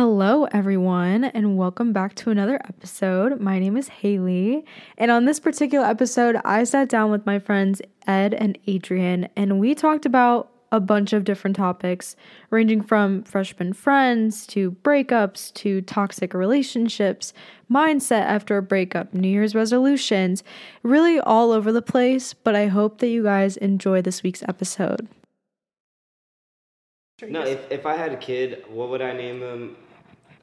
Hello, everyone, and welcome back to another episode. My name is Haley, and on this particular episode, I sat down with my friends Ed and Adrian, and we talked about a bunch of different topics, ranging from freshman friends to breakups to toxic relationships, mindset after a breakup, New Year's resolutions, really all over the place. But I hope that you guys enjoy this week's episode. No, if, if I had a kid, what would I name him?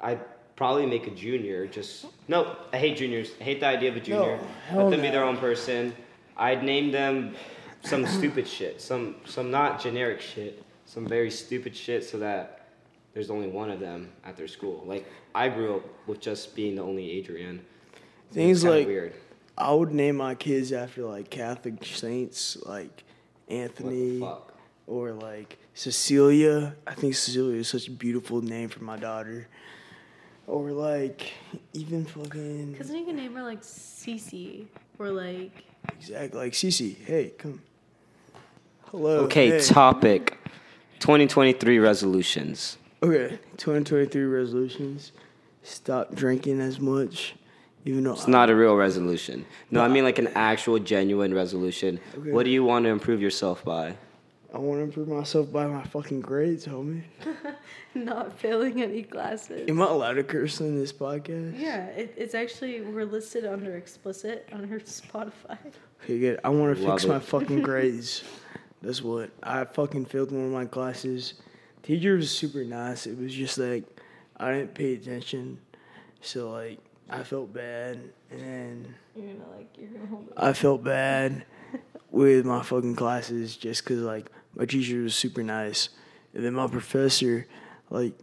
I'd probably make a junior. Just no, I hate juniors. I hate the idea of a junior. hell Let them be their own person. I'd name them some stupid shit, some some not generic shit, some very stupid shit, so that there's only one of them at their school. Like I grew up with just being the only Adrian. Things like weird. I would name my kids after like Catholic saints, like Anthony or like Cecilia. I think Cecilia is such a beautiful name for my daughter. Or like even fucking Because you can name her like Cece or like. exactly like Cece. Hey, come. Hello. Okay, hey. topic. 2023 resolutions. Okay, 2023 resolutions. Stop drinking as much, even though It's not a real resolution. No, I mean like an actual genuine resolution. Okay. What do you want to improve yourself by? I want to improve myself by my fucking grades, homie. Not failing any classes. Am I allowed to curse in this podcast? Yeah, it, it's actually we're listed under explicit on her Spotify. Okay, good. I want to Love fix it. my fucking grades. That's what I fucking failed one of my classes. Teacher was super nice. It was just like I didn't pay attention, so like I felt bad, and then You're gonna like you're gonna hold It I felt bad with my fucking classes just because like my teacher was super nice, and then my professor like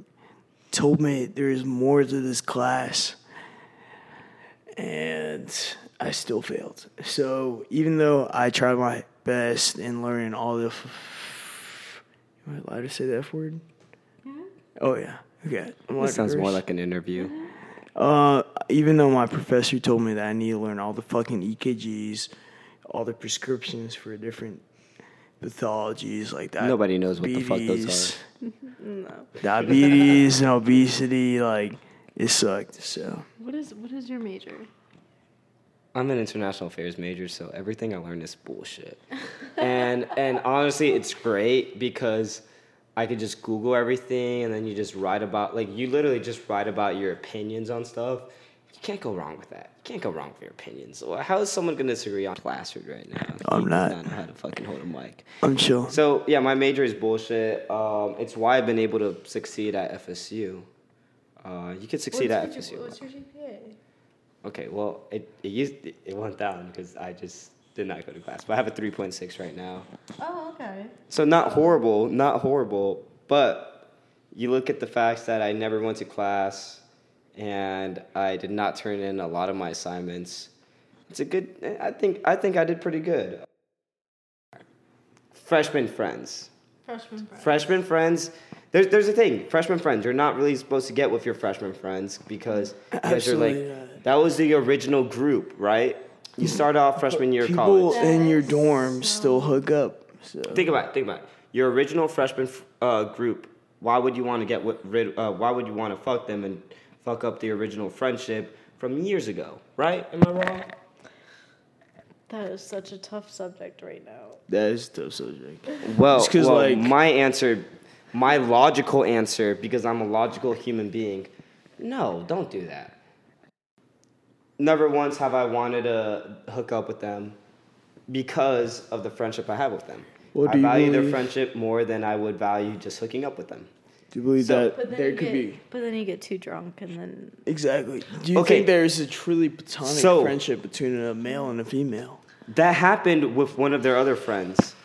told me there is more to this class, and I still failed. So even though I tried my best in learning all the, f- am I allowed to say the F word? Oh yeah. Okay. I'm allowed That to sounds more like an interview. Uh, even though my professor told me that I need to learn all the fucking EKGs, all the prescriptions for a different pathologies like that. Nobody knows what the fuck those diabetes, Diabetes and obesity, like it sucked. So What is what is your major? I'm an international affairs major, so everything I learned is bullshit. and and honestly, it's great because I could just Google everything, and then you just write about like you literally just write about your opinions on stuff. You can't go wrong with that. You can't go wrong with your opinions. How is someone gonna disagree on plastered right now? I'm You do not. know how to fucking hold a mic. I'm chill. So yeah, my major is bullshit. Um, it's why I've been able to succeed at FSU. Uh, you could succeed at FSU. What's your GPA? Okay, well, it it used it went down because I just did not go to class. But I have a three point six right now, Oh, okay. so not horrible, not horrible. But you look at the facts that I never went to class, and I did not turn in a lot of my assignments. It's a good. I think I think I did pretty good. Freshman friends. Freshman friend. Freshman friends. There's there's a thing. Freshman friends. You're not really supposed to get with your freshman friends because you're like not. that was the original group, right? You start off freshman year of People college. in your dorm so- still hook up. So Think about it. Think about it. Your original freshman uh, group. Why would you want to get rid? Uh, why would you want to fuck them and fuck up the original friendship from years ago? Right? Am I wrong? That is such a tough subject right now. that is the subject. Well, Just 'cause, well, like- my answer, my logical answer, because I'm a logical human being, no, don't do that. Never once have I wanted to hook up with them because of the friendship I have with them. Well, I do you value their friendship more than I would value just hooking up with them. Do you believe So- that there could be But then you get too drunk and then. exactly? Do you Okay. think there is a truly platonic So- friendship between a male and a female? That happened with one of their other friends.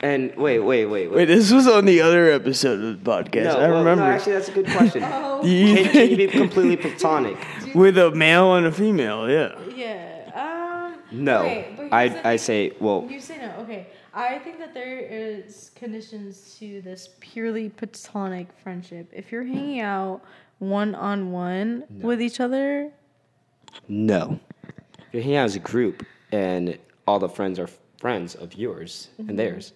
And wait, wait, wait, wait. Wait, this was on the other episode of the podcast. no, I well, remember. no, actually, that's a good question. Do you can, can you be completely platonic? with a male and a female? Yeah. Yeah. Um. No, okay, but here's the I I say well. You say no. Okay. I think that there is conditions to this purely platonic friendship. If you're hanging out one on one with each other, No. If you're hanging out as a group, and all the friends are friends of yours Mm-hmm. and theirs.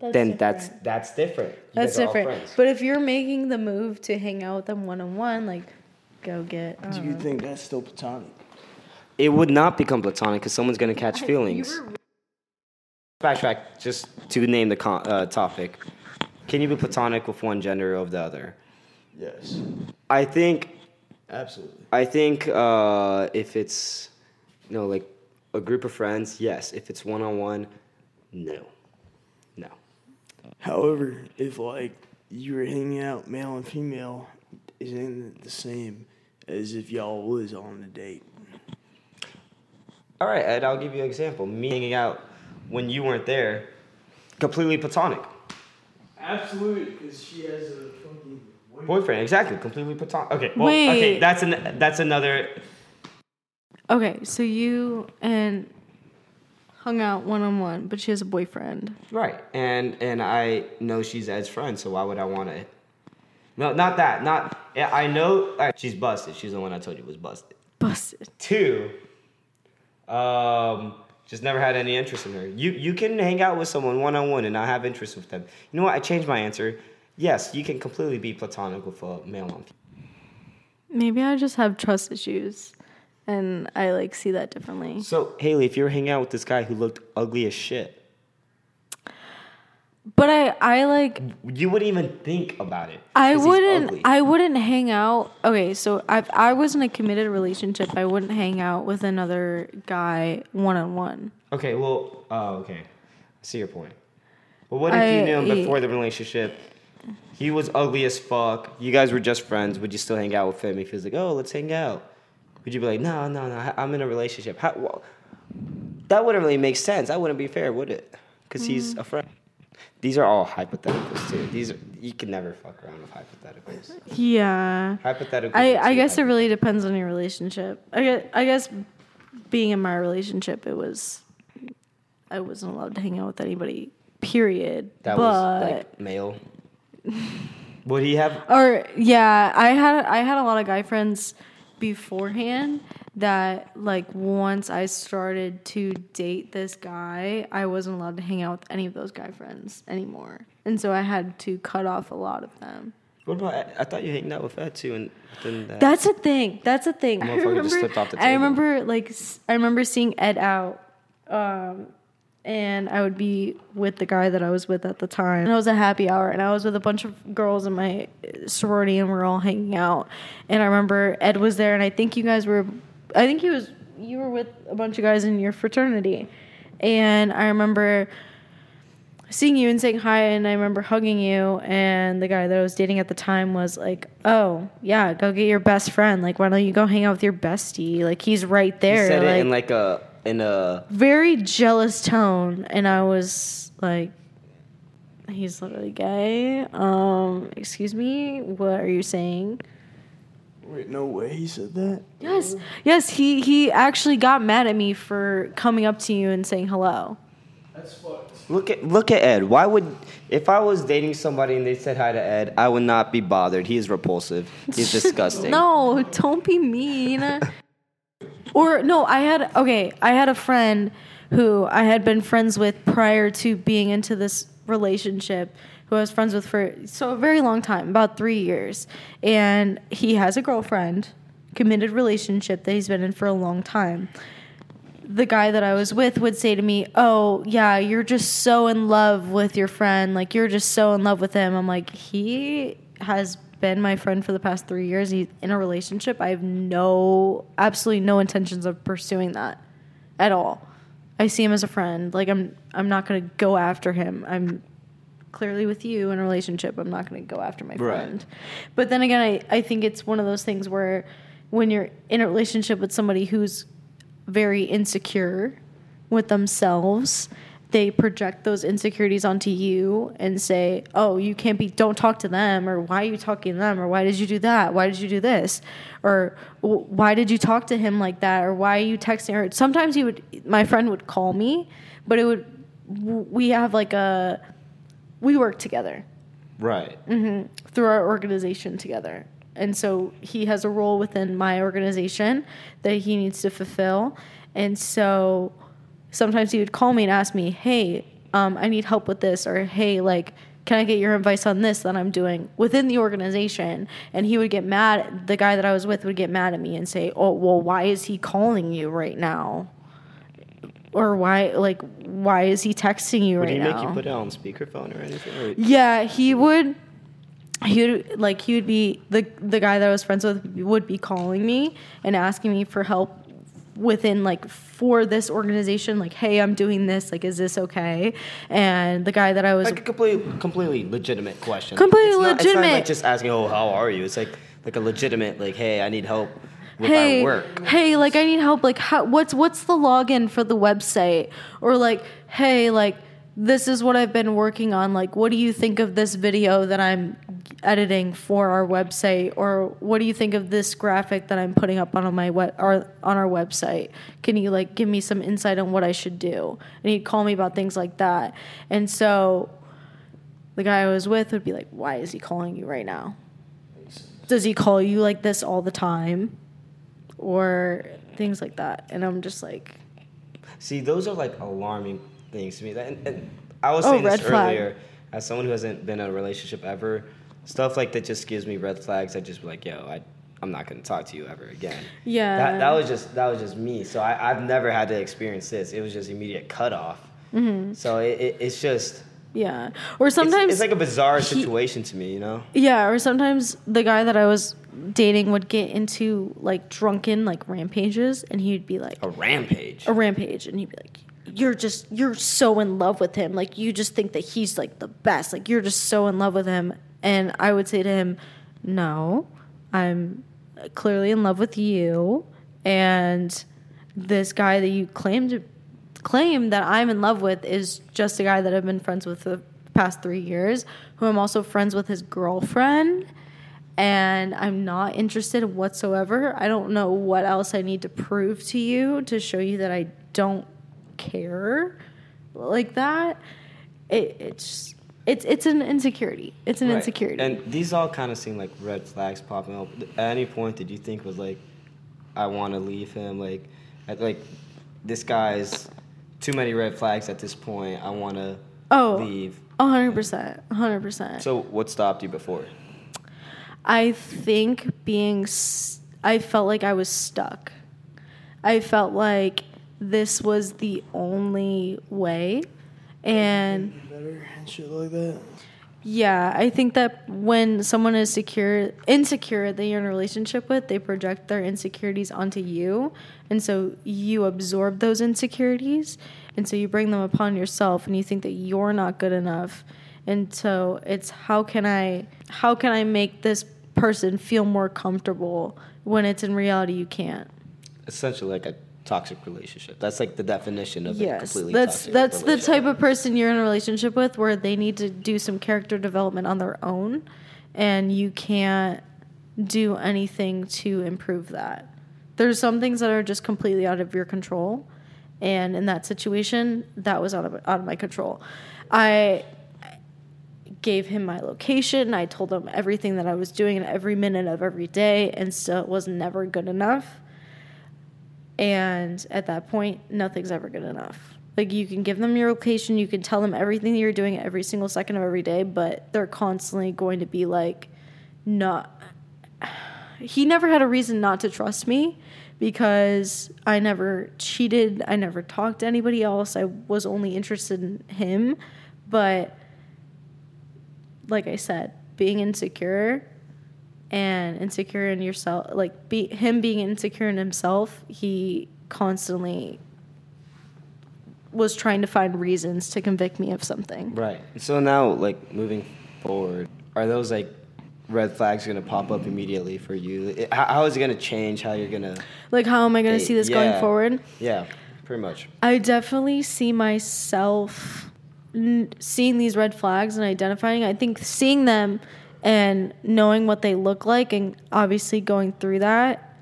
That's then that's different. that's different. You That's guys are all different. friends. But if you're making the move to hang out with them one on one, like go get. I Do you think that's still platonic? it would not become platonic because someone's gonna catch feelings. Backtrack just to name the con- uh, topic. Can you be platonic with one gender over the other? Yes, I think absolutely. I think uh, if it's you know like a group of friends, yes. If it's one on one, no, no. However, if like you were hanging out male and female, isn't it the same as if y'all was on a date? All right, Ed. I'll give you an example. Me hanging out when you weren't there, completely platonic. Absolutely, because she has a fucking Boyfriend, exactly, completely platonic. Okay, well, okay, that's an that's another. Okay, so you and hung out one on one, but she has a boyfriend. Right, and and I know she's Ed's friend, so why would I want to? No, not that. Not yeah, I know all right, she's busted. She's the one I told you was busted. Busted. Two, um, just never had any interest in her. You you can hang out with someone one on one and not have interest with them. You know what? I changed my answer. Yes, you can completely be platonic with a male on. Maybe I just have trust issues, and I like see that differently. So Haley, if you were hanging out with this guy who looked ugly as shit, But I, I like you wouldn't even think about it. I wouldn't. I wouldn't hang out. Okay, so if I was in a committed relationship, I wouldn't hang out with another guy one on one. Okay, well, oh, okay. I see your point. But what if I- you knew him before the relationship? He was ugly as fuck. You guys were just friends. Would you still hang out with him if he was like, oh, let's hang out? Would you be like, no, no, no, I- I'm in a relationship? How, well, that wouldn't really make sense. That wouldn't be fair, would it? Because he's mm. a friend. These are all hypotheticals too. These are, you can never fuck around with hypotheticals. Yeah. Hypotheticals. I, I guess it really depends on your relationship. I guess, I guess being in my relationship, it was I wasn't allowed to hang out with anybody. Period. that but was like male. Would he have? or yeah, I had I had a lot of guy friends beforehand that like once I started to date this guy, I wasn't allowed to hang out with any of those guy friends anymore. And so I had to cut off a lot of them. What about? I thought you hanged out with Ed too, and then that. That's a thing. That's a thing. I remember, slipped off the I remember like I remember seeing Ed out, um, and I would be with the guy that I was with at the time. And it was a happy hour, and I was with a bunch of girls in my sorority, and we are all hanging out. And I remember Ed was there, and I think you guys were, I think he was, you were with a bunch of guys in your fraternity, and I remember seeing you and saying hi and I remember hugging you and the guy that I was dating at the time was like, "Oh, yeah, go get your best friend. Like why don't you go hang out with your bestie? Like he's right there." He there." said like, it in like a in a very jealous tone and I was like he's literally gay. Um, excuse me, what are you saying? Wait, no way he said that. Yes. Yes, he he actually got mad at me for coming up to you and saying hello. That's fucked. look at look at Ed. Why would if I was dating somebody and they said hi to Ed, I would not be bothered. He is repulsive. He's disgusting. No, don't be mean. Or no, I had okay, I had a friend who I had been friends with prior to being into this relationship who I was friends with for so a very long time, about 3 years. And he has a girlfriend, committed relationship that he's been in for a long time. The guy that I was with would say to me, "Oh, yeah, you're just so in love with your friend. Like you're just so in love with him." I'm like, "He has been my friend for the past 3 years. He's in a relationship. I have no absolutely no intentions of pursuing that at all. I see him as a friend. Like I'm I'm not going to go after him. I'm clearly with you in a relationship. I'm not going to go after my Right. friend. But then again, I, I think it's one of those things where when you're in a relationship with somebody who's very insecure with themselves, they project those insecurities onto you and say, "Oh, you can't be don't talk to them or why are you talking to them or why did you do that? Why did you do this? Or why did you talk to him like that or why are you texting her?" Sometimes he would my friend would call me, but it would we have like a we work together Right. Mm-hmm, through our organization together. And so he has a role within my organization that he needs to fulfill. And so sometimes he would call me and ask me, "Hey, um, I need help with this, or hey, like, can I get your advice on this that I'm doing within the organization? And he would get mad. The guy that I was with would get mad at me and say, "Oh, well, why is he calling you right now?" Or why, like, why is he texting you Would right he now? make you put it on speakerphone or anything? Or- Yeah, he would. He would like he would be the the guy that I was friends with would be calling me and asking me for help within like for this organization. Like, hey, I'm doing this. Like, is this okay? And the guy that I was like a completely, completely legitimate question. Completely it's not, It's not legitimate. like just asking, "Oh, how are you?" It's like like a legitimate, like, "Hey, I need help with hey, my work." hey, like I need help. Like, how, what's what's the login for the website? Or like, hey, like this is what I've been working on. Like, what do you think of this video that I'm editing for our website? Or what do you think of this graphic that I'm putting up on my web or on our website? Can you like give me some insight on what I should do? And he'd call me about things like that. And so the guy I was with would be like, "Why is he calling you right now?" does he call you like this all the time or things like that and i'm just like See, those are like alarming things to me. And, and I was Oh, saying this flag. earlier, as someone who hasn't been in a relationship ever, stuff like that just gives me red flags. I just be like, yo, I, I'm not gonna talk to you ever again. Yeah. That, that was just that was just me. So I, I've never had to experience this. It was just immediate cutoff. Mm-hmm. So it, it, it's just yeah or it's, sometimes it's like a bizarre he- situation to me, you know. yeah or sometimes the guy that i was dating would get into like drunken like rampages and he'd be like A rampage. a rampage and he'd be like you're just you're so in love with him. Like you just think that he's like the best. Like you're just so in love with him. And i would say to him no i'm clearly in love with you. And this guy that you claim to claim that i'm in love with is just a guy that i've been friends with for the past three years who i'm also friends with his girlfriend. And I'm not interested whatsoever. I don't know what else I need to prove to you to show you that I don't care like that. It, it's it's it's an insecurity. It's an Right. insecurity. And these all kind of seem like red flags popping up. At any point, did you think was like, I want to leave him? Like, at, like this guy's too many red flags at this point. I want to Oh. leave. Hundred percent, hundred percent. So what stopped you before? I think being, I felt like I was stuck. I felt like this was the only way, and Better and shit like that. Yeah, I think that when someone is secure, insecure that you're in a relationship with, they project their insecurities onto you, and so you absorb those insecurities, and so you bring them upon yourself, and you think that you're not good enough, and so it's how can I, how can I make this person feel more comfortable when it's in reality you can't. Essentially, like a toxic relationship. That's like the definition of a Yes, completely that's toxic that's the type of person you're in a relationship with where they need to do some character development on their own, and you can't do anything to improve that. There's some things that are just completely out of your control, and in that situation, that was out of out of my control. I gave him my location. I told him everything that I was doing in every minute of every day, and still it was never good enough. And at that point, nothing's ever good enough. Like you can give them your location, you can tell them everything that you're doing every single second of every day, but they're constantly going to be like, not. He never had a reason not to trust me because I never cheated. I never talked to anybody else. I was only interested in him. But like I said, being insecure and insecure in yourself like be him being insecure in himself he constantly was trying to find reasons to convict me of something Right. So now, like moving forward, are those like red flags going to pop up immediately for you? It- How, how is it going to change how you're going to? like how am i going to see this going forward Yeah, pretty much. i definitely see myself n- seeing these red flags and identifying i think seeing them and knowing what they look like and obviously going through that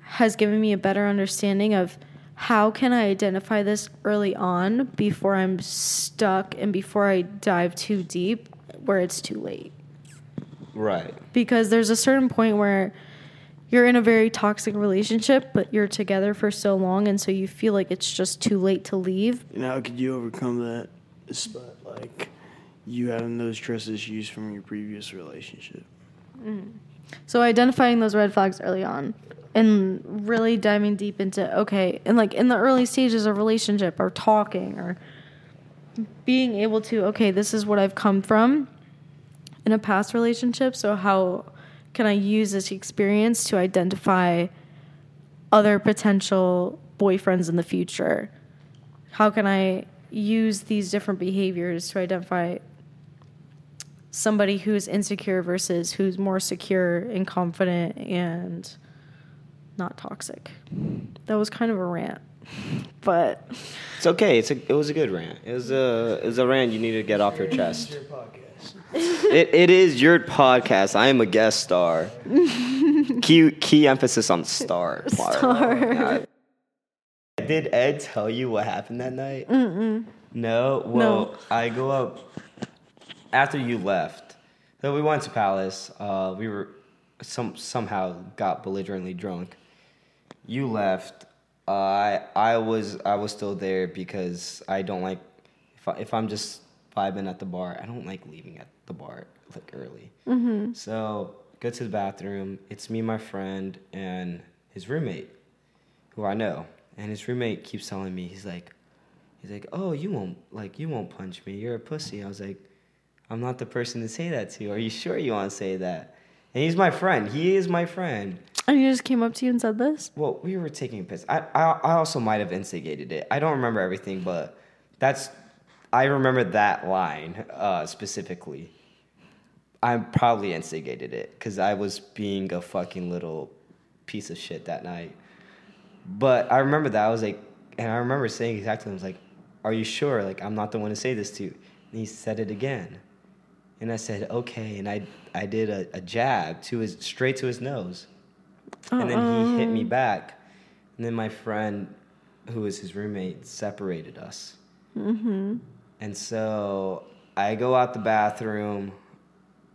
has given me a better understanding of how can I identify this early on before I'm stuck and before I dive too deep where it's too late. Right. Because there's a certain point where you're in a very toxic relationship, but you're together for so long, and so you feel like it's just too late to leave. And how could you overcome that this, but like you having those trust issues from your previous relationship. Mm. So identifying those red flags early on and really diving deep into okay, and like in the early stages of relationship or talking or being able to okay, this is what I've come from in a past relationship, so how can I use this experience to identify other potential boyfriends in the future? How can I use these different behaviors to identify somebody who's insecure versus who's more secure and confident and not toxic. That was kind of a rant, but It's okay. It's a, it was a good rant. It was a it was a rant you need to get off your chest. Your podcast. It, it is your podcast. I am a guest star. key key emphasis on star. part. Star. Oh Did Ed tell you what happened that night? Mm-mm. No. Well, No. I go up after you left. So we went to Palace. Uh, we were some somehow got belligerently drunk. You left. Uh, I I was I was still there because I don't like if I, if I'm just vibing at the bar. I don't like leaving at the bar like early. Mm-hmm. So go to the bathroom. It's me, my friend, and his roommate, who I know. And his roommate keeps telling me he's like, he's like, oh, you won't like you won't punch me. You're a pussy. I was like, I'm not the person to say that to. Are you sure you want to say that? And he's my friend. He is my friend. and he just came up to you and said this. Well, we were taking a piss. I, I, I also might have instigated it. I don't remember everything, but that's, I remember that line uh, specifically. I probably instigated it because I was being a fucking little piece of shit that night. But I remember that. I was like, and I remember saying exactly, I was like, are you sure? Like, I'm not the one to say this to. And he said it again. And I said, okay. And I, I did a, a jab to his, straight to his nose. And then he hit me back. And then my friend, who was his roommate, separated us. Mm-hmm. And so I go out the bathroom.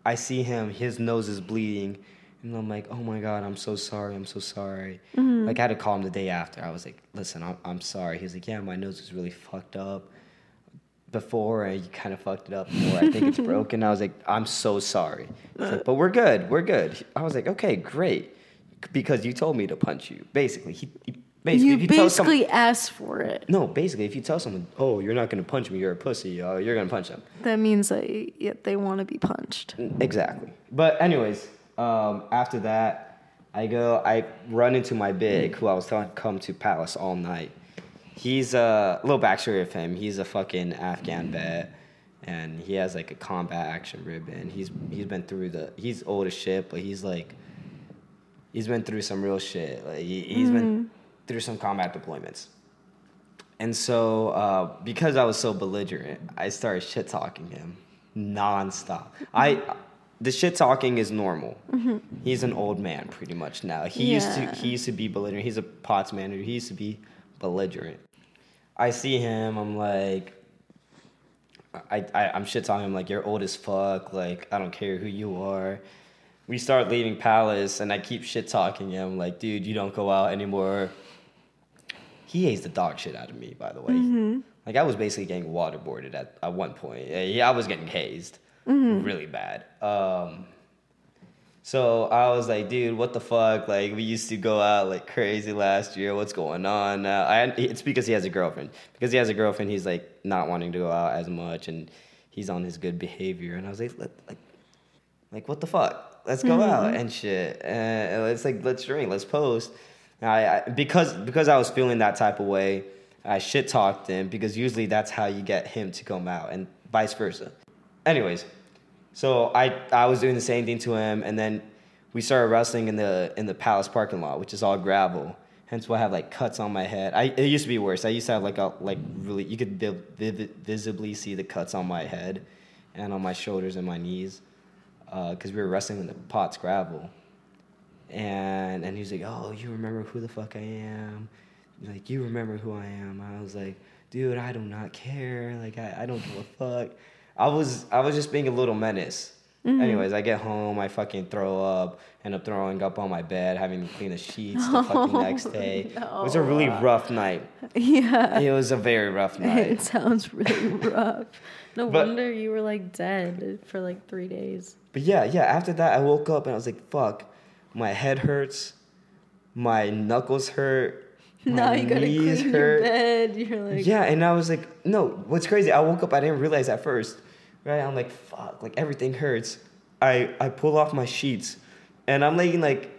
I see him, his nose is bleeding. And I'm like, oh my God, I'm so sorry. I'm so sorry. Like, I had to call him the day after. I was like, listen, I'm, I'm sorry. He was like, yeah, my nose is really fucked up before and you kind of fucked it up more. I think it's broken. I was like, I'm so sorry. Like, but we're good. We're good. I was like, okay, great. Because you told me to punch you. Basically, he, he basically, you if you basically asked for it. no, basically, if you tell someone, oh, you're not going to punch me, you're a pussy, uh, you're going to punch them. That means that yeah, they want to be punched. Exactly. But anyways, um, after that, I go, I run into my big, who I was telling to come to Palace all night. He's a little backstory of him. He's a fucking Afghan mm-hmm. vet, and he has like a combat action ribbon. He's he's been through the. He's old as shit, but he's like, he's been through some real shit. Like he, he's been mm-hmm. through some combat deployments. And so, uh, because I was so belligerent, I started shit talking him nonstop. Mm-hmm. I, the shit talking is normal. He's an old man, pretty much now. He used to he used to be belligerent. He's a POTS manager. He used to be belligerent. I see him. I'm like, I, I I'm shit talking him like you're old as fuck. Like I don't care who you are. We start leaving Palace, and I keep shit talking him like, dude, you don't go out anymore. He hates the dog shit out of me, by the way. Like I was basically getting waterboarded at, at one point. Yeah, yeah, I was getting hazed really bad. Um, so I was like, dude, what the fuck? Like we used to go out like crazy last year. What's going on now? I, it's because he has a girlfriend. Because he has a girlfriend, he's like not wanting to go out as much, and he's on his good behavior. And I was like, like, like what the fuck? Let's go out mm-hmm. and shit. And uh, it's like let's drink, let's post. I, I because because I was feeling that type of way, I shit talked him because usually that's how you get him to come out, and vice versa. Anyways, so I I was doing the same thing to him, and then we started wrestling in the in the palace parking lot, which is all gravel. Hence why I have like cuts on my head. I it used to be worse. I used to have like a like really you could vi- vi- visibly see the cuts on my head, and on my shoulders and my knees, uh, because we were wrestling in the pots gravel. And and he's like, oh, you remember who the fuck I am? Like you remember who I am? I was like, dude, I do not care. Like I, I don't give a fuck. I was I was just being a little menace. Mm. Anyways, I get home, I fucking throw up, end up throwing up on my bed, having to clean the sheets the fucking oh, next day. It was a really rough night. Yeah. It was a very rough night. It sounds really rough. No But- wonder you were like dead for like three days. But yeah, yeah, after that, I woke up and I was like, fuck, my head hurts, my knuckles hurt. now my you gotta knees clean your hurt. bed. You're like, Yeah, and I was like, no, what's crazy? I woke up, I didn't realize at first, right? I'm like, fuck, like everything hurts. I I pull off my sheets, and I'm laying like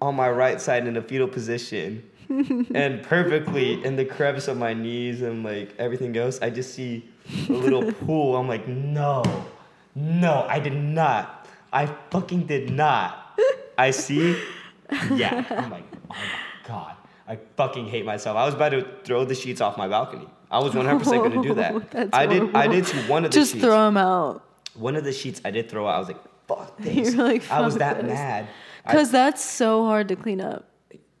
on my right side in a fetal position, and perfectly in the crevice of my knees and like everything else, I just see a little pool. I'm like, no, no, I did not. I fucking did not. I see. Yeah, I'm like, oh my god. I fucking hate myself. I was about to throw the sheets off my balcony. I was 100% going to do that. I did. I did to one of the just sheets. throw them out. One of the sheets I did throw out. I was like, "Fuck this!" You're like, I was that this." mad. Because that's so hard to clean up.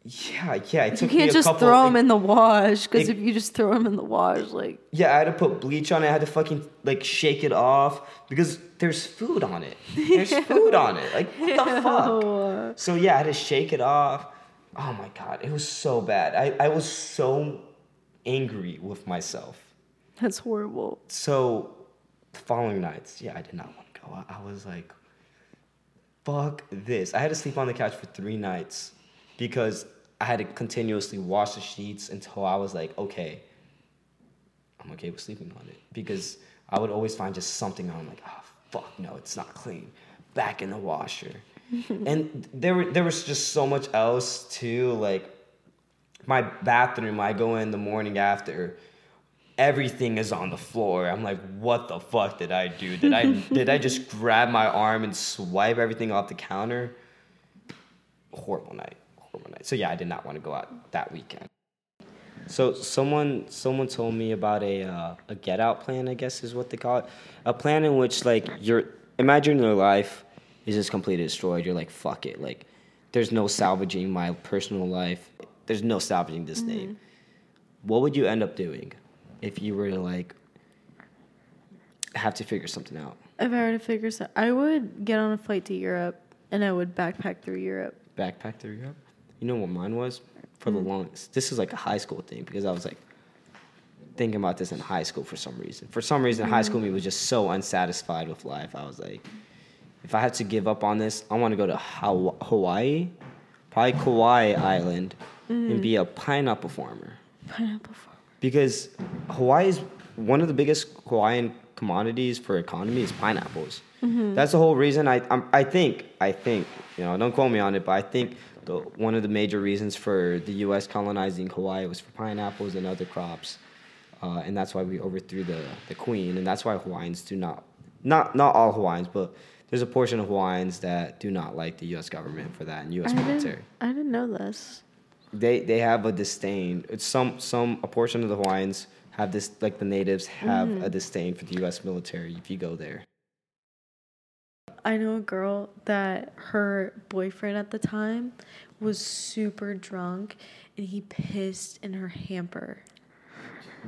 yeah, yeah. You can't a just couple. throw them it- in the wash. Because if you just throw them in the wash, like, Yeah, I had to put bleach on it. I had to fucking like shake it off because there's food on it. There's food on it. Like what the fuck? So yeah, I had to shake it off. Oh my god, it was so bad. I, I was so angry with myself. that's horrible. So the following nights, yeah, I did not want to go out. I was like, fuck this. I had to sleep on the couch for three nights because I had to continuously wash the sheets until I was like, okay, I'm okay with sleeping on it. Because I would always find just something on, like, oh, fuck, no, it's not clean. Back in the washer. and there, were, there was just so much else too. Like, my bathroom, I go in the morning after everything is on the floor. I'm like, what the fuck did I do? Did I did I just grab my arm and swipe everything off the counter? Horrible night. Horrible night. So yeah, I did not want to go out that weekend. So someone someone told me about a uh, a get out plan, I guess is what they call it. A plan in which like you're imagine your life is just completely destroyed. You're like, fuck it. Like there's no salvaging my personal life. There's no salvaging this mm-hmm. name. What would you end up doing if you were to like have to figure something out? If I were to figure so, I would get on a flight to Europe and I would backpack through Europe. Backpack through Europe? You know what mine was? For the mm-hmm. longest. This is like a high school thing because I was like thinking about this in high school for some reason. For some reason, high school mm-hmm. me was just so unsatisfied with life. I was like, if I had to give up on this, I want to go to Haw- Hawaii, probably Kauai Island, and be a pineapple farmer. Pineapple farmer. because Hawaii is one of the biggest Hawaiian commodities for economy is pineapples. That's the whole reason I I'm, I think I think you know don't quote me on it, but I think the one of the major reasons for the U.S. colonizing Hawaii was for pineapples and other crops, uh, and that's why we overthrew the the queen, and that's why Hawaiians do not not not all Hawaiians, but there's a portion of Hawaiians that do not like the U.S. government for that and U.S. I military didn't, I didn't know this. They they have a disdain. It's some some a portion of the Hawaiians have this like the natives have mm-hmm. a disdain for the U.S. military. If you go there, I know a girl that her boyfriend at the time was super drunk and he pissed in her hamper.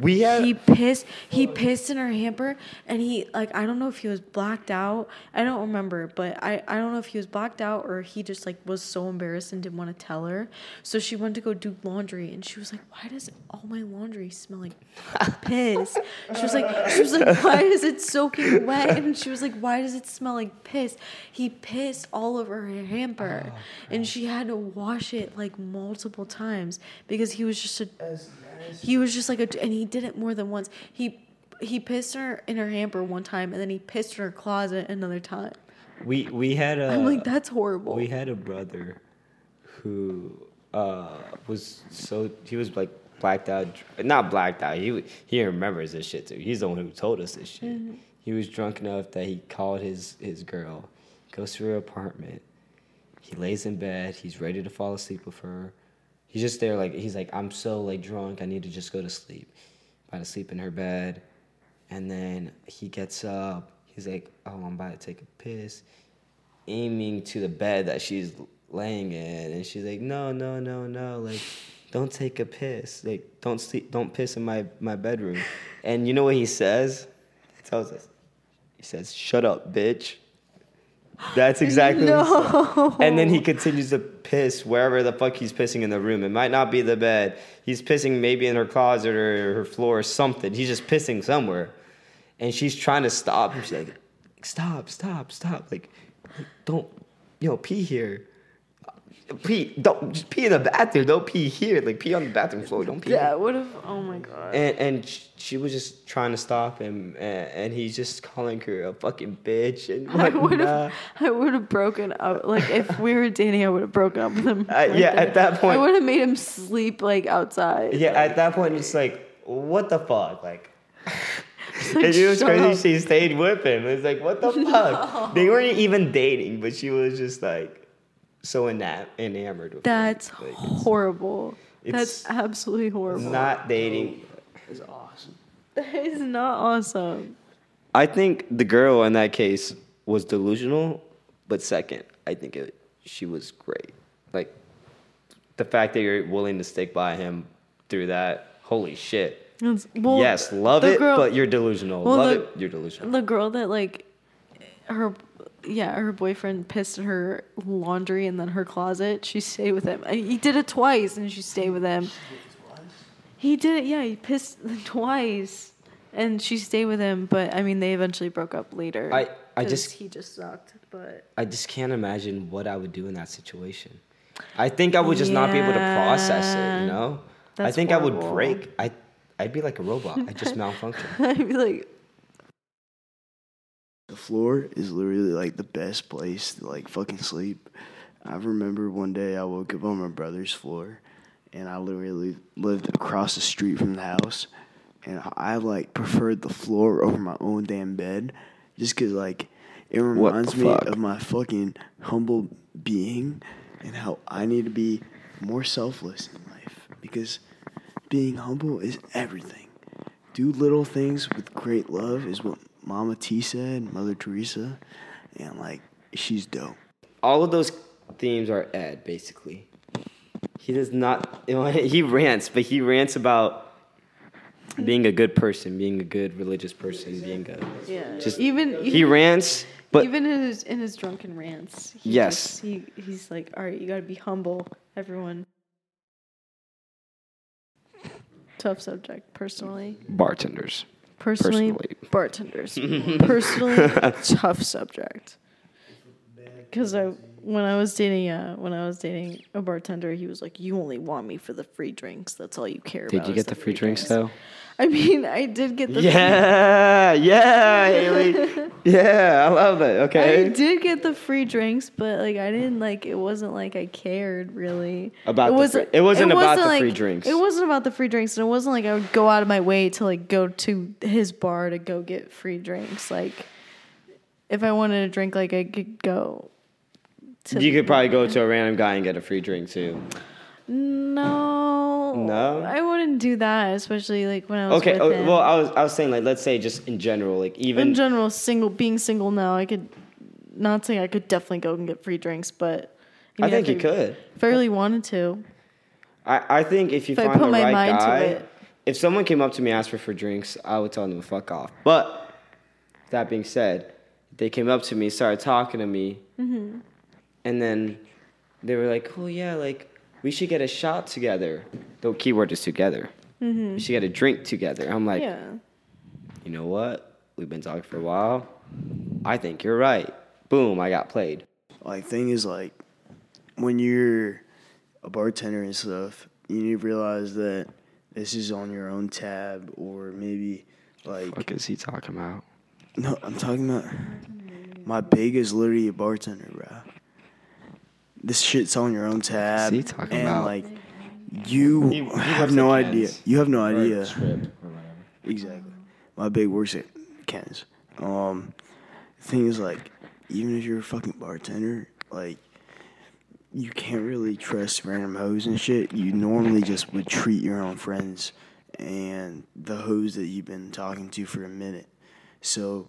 We had He pissed. He pissed in her hamper, and he like I don't know if he was blacked out. I don't remember, but I I don't know if he was blacked out or he just like was so embarrassed and didn't want to tell her. So she went to go do laundry, and she was like, "Why does all my laundry smell like piss?" She was like, "She was like, why is it soaking wet?" And she was like, "Why does it smell like piss?" He pissed all over her hamper, oh, and she had to wash it like multiple times because he was just a he was just like a, and he did it more than once. He he pissed her in her hamper one time, and then he pissed in her closet another time. we we had a I'm like, that's horrible. we had a brother who uh, was so he was like blacked out, not blacked out. He he remembers this shit too. He's the one who told us this shit. He was drunk enough that he called his his girl, goes to her apartment. He lays in bed. He's ready to fall asleep with her. He's just there, like he's like, I'm so like drunk. I need to just go to sleep. About to sleep in her bed, and then he gets up. He's like, Oh, I'm about to take a piss. Aiming to the bed that she's laying in. And she's like no no no no like don't take a piss. Like don't sleep don't piss in my my bedroom. And you know what he says? He tells us. He says shut up bitch That's exactly what he said. And then he continues to piss wherever the fuck he's pissing in the room. It might not be the bed. He's pissing maybe in her closet or her floor or something. He's just pissing somewhere. And she's trying to stop. She's like, stop, stop, stop. Like, don't, you know, pee here. Pee, don't, just pee in the bathroom. Don't pee here. Like, pee on the bathroom floor. Don't pee. yeah would have. Oh my god. And and she was just trying to stop him, and, and he's just calling her a fucking bitch and I would have. I would have broken up. Like if we were dating, I would have broken up with him. Uh, yeah, at that point I would have made him sleep like outside. yeah, at that point, it's like, what the fuck, like. like, and it was crazy. up. She stayed with him. It's like, what the fuck? They weren't even dating, but she was just like so enam- enamored with. That's Like, it's- horrible. That's it's absolutely horrible. not dating. It's awesome. that is not awesome. I think the girl in that case was delusional, but second, I think it, she was great. Like the fact that you're willing to stick by him through that, holy shit. Well, yes, love it, girl- but you're delusional. well, love the- it, you're delusional. The girl that like her yeah, her boyfriend pissed in her laundry and then her closet. She stayed with him. He did it twice and she stayed with him. He did it, yeah, he pissed twice. And she stayed with him, but I mean they eventually broke up later. I- I just- he just sucked, but I just can't imagine what I would do in that situation. I think I would just not be able to process it, you know? I That's think I would break. I I'd be like a robot. I'd just malfunction. I'd be like floor is literally like the best place to like fucking sleep. I remember one day I woke up on my brother's floor, and I literally lived across the street from the house, and I like preferred the floor over my own damn bed, just cause like it reminds me of my fucking humble being, and how I need to be more selfless in life because being humble is everything. Do little things with great love is what Mama T said, Mother Teresa, and like she's dope. all of those themes are Ed basically. He does not. You know, he rants, but he rants about being a good person, being a good religious person, being a. yeah. Just even He rants, but even in his in his drunken rants. He Yes. just- he he's like, all right, you got to be humble, everyone. Tough subject, personally. bartenders. Personally, Personally. bartenders. personally, tough subject. Because I, when I was dating, uh, when I was dating a bartender, he was like, "You only want me for the free drinks. That's all you care Did about." Did you get the free drinks though? I mean, I did get the. Yeah, yeah, Haley. Yeah, I love it. Okay, I did get the free drinks, but like I didn't like. It wasn't like I cared really About the was free- it wasn't about the like, free drinks. It wasn't about the free drinks, and it wasn't like I would go out of my way to like go to his bar to go get free drinks. Like if I wanted a drink, like I could go. To You could probably go to a random guy and get a free drink too. no, No? I wouldn't do that, especially like when I was Okay. With oh, well, I was I was saying like let's say just in general, like even in general, single being single now, I could not saying I could definitely go and get free drinks, but I mean, think you could. If I really wanted to, I, I think if you If I find put the my right mind to guy, it. if someone came up to me and asked for for drinks, I would tell them to fuck off. But that being said, they came up to me, started talking to me, Mm-hmm. And then they were like, "Oh yeah, like we should get a shot together." The keyword is together. We should get a drink together. I'm like, Mm-hmm. yeah. you know what? We've been talking for a while. I think you're right. Boom, I got played. Like thing is like when you're a bartender and stuff, you need to realize that this is on your own tab or maybe like What is he talking about? no, I'm talking about my big is literally a bartender, bro. This shit's on your own tab, What's he talking and about? like you He- he have no at idea. You have no idea. Or. Exactly. My big works at Ken's. Um, thing is, like, even if you're a fucking bartender, like, you can't really trust random hoes and shit. You normally just would treat your own friends and the hoes that you've been talking to for a minute. So,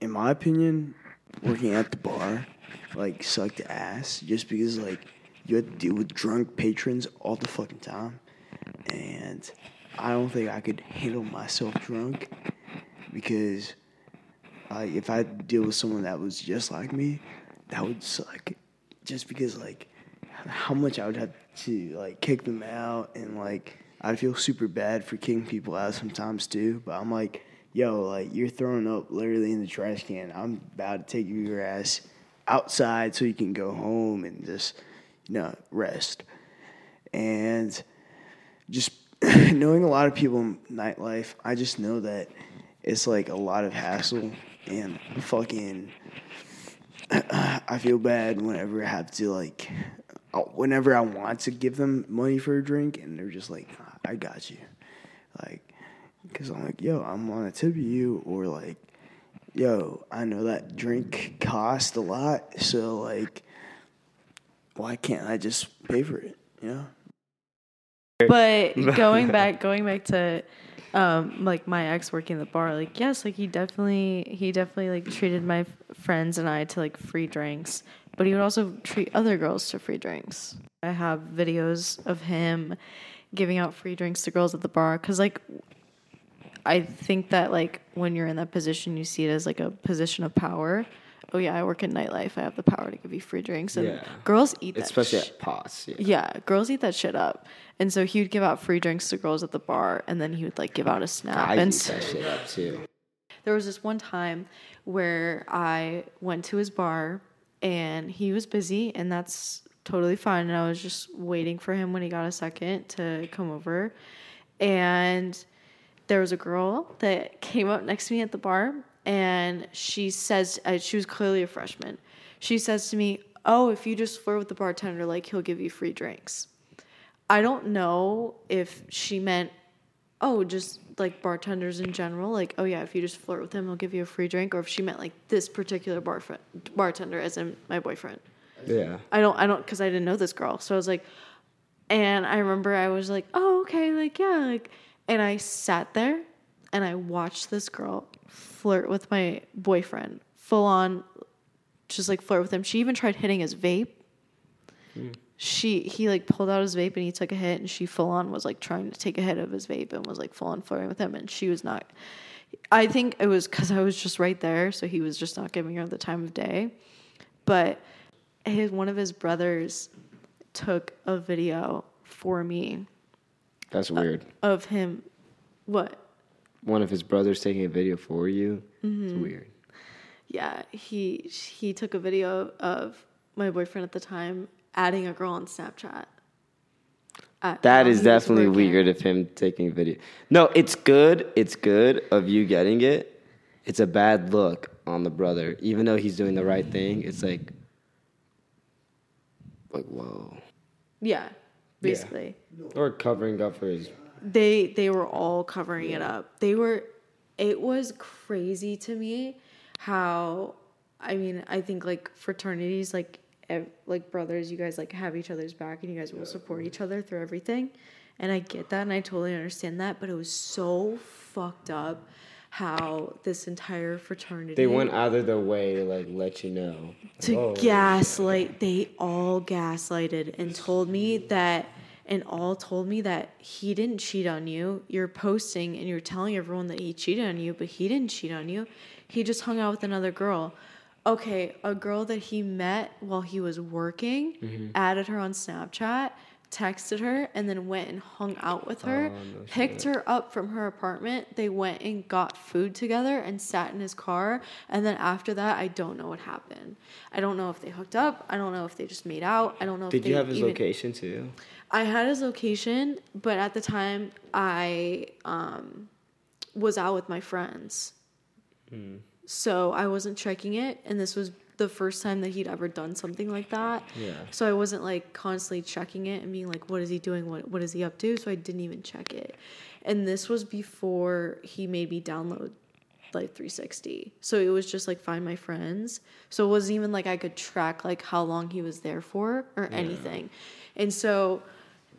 in my opinion, working at the bar, like, sucked ass just because, like, you had to deal with drunk patrons all the fucking time. And I don't think I could handle myself drunk because like if I deal with someone that was just like me, that would suck. Just because like how much I would have to like kick them out and like I feel super bad for kicking people out sometimes too. But I'm like, yo, like you're throwing up literally in the trash can. I'm about to take your ass outside so you can go home and just you know rest. And just knowing a lot of people in nightlife, I just know that it's like a lot of hassle and fucking. I feel bad whenever I have to like, uh, whenever I want to give them money for a drink and they're just like, "I got you," like, because I'm like, yo, I'm on a tip of you, or like, yo, I know that drink cost a lot, so like, why can't I just pay for it? You know? But going back, going back to um, like my ex working the bar, like yes, like he definitely he definitely like treated my f- friends and I to like free drinks, but he would also treat other girls to free drinks. I have videos of him giving out free drinks to girls at the bar because like I think that like when you're in that position, you see it as like a position of power. Oh yeah, I work in nightlife. I have the power to give you free drinks, and Yeah. girls eat that. Especially sh- at POS. Yeah. yeah, girls eat that shit up. And so he would give out free drinks to girls at the bar, and then he would like give out a snap. I and eat that shit up too. there was this one time where I went to his bar, and he was busy, and that's totally fine. And I was just waiting for him when he got a second to come over, and there was a girl that came up next to me at the bar and she says uh, she was clearly a freshman she says to me oh if you just flirt with the bartender like he'll give you free drinks i don't know if she meant oh just like bartenders in general like oh yeah if you just flirt with him he'll give you a free drink or if she meant like this particular bar bartender as in my boyfriend Yeah. I don't I don't because I didn't know this girl. So I was like, and I remember I was like, oh okay, like yeah, like, and I sat there and I watched this girl flirt with my boyfriend, full on, just like flirt with him. She even tried hitting his vape. Hmm. She he like pulled out his vape and he took a hit and she full on was like trying to take a hit of his vape and was like full on flirting with him and she was not. I think it was because I was just right there, so he was just not giving her the time of day. But his one of his brothers took a video for me That's weird. of him. What? One of his brothers taking a video for you. Mm-hmm. It's weird. Yeah, he he took a video of my boyfriend at the time adding a girl on Snapchat. At- That is definitely weird of him taking a video. No, it's good. It's good of you getting it. It's a bad look on the brother, even though he's doing the right thing. It's like, like whoa, Yeah, basically. or covering up for his. they they were all covering it up. They were it was crazy to me how I mean, I think like fraternities like ev- like brothers, you guys like have each other's back and you guys will support each other through everything. And I get that and I totally understand that, but it was so fucked up how this entire fraternity They went out of their way to like let you know. to Oh. gaslight they all gaslighted and told me that and all told me that he didn't cheat on you you're posting and you're telling everyone that he cheated on you but he didn't cheat on you he just hung out with another girl okay a girl that he met while he was working Mm-hmm. added her on snapchat texted her and then went and hung out with her Oh, no picked her up from her apartment. They went and got food together and sat in his car. And then after that i don't know what happened. I don't know if they hooked up. I don't know if they just made out. I don't know if Did you have his even, location too? i had his location but at the time i um, was out with my friends. So i wasn't checking it and this was the first time that he'd ever done something like that Yeah. so I wasn't like constantly checking it and being like, what is he doing? What what is he up to? So I didn't even check it. And this was before he made me download Life 360. So it was just like find my friends. So it wasn't even like I could track like how long he was there for or anything. And so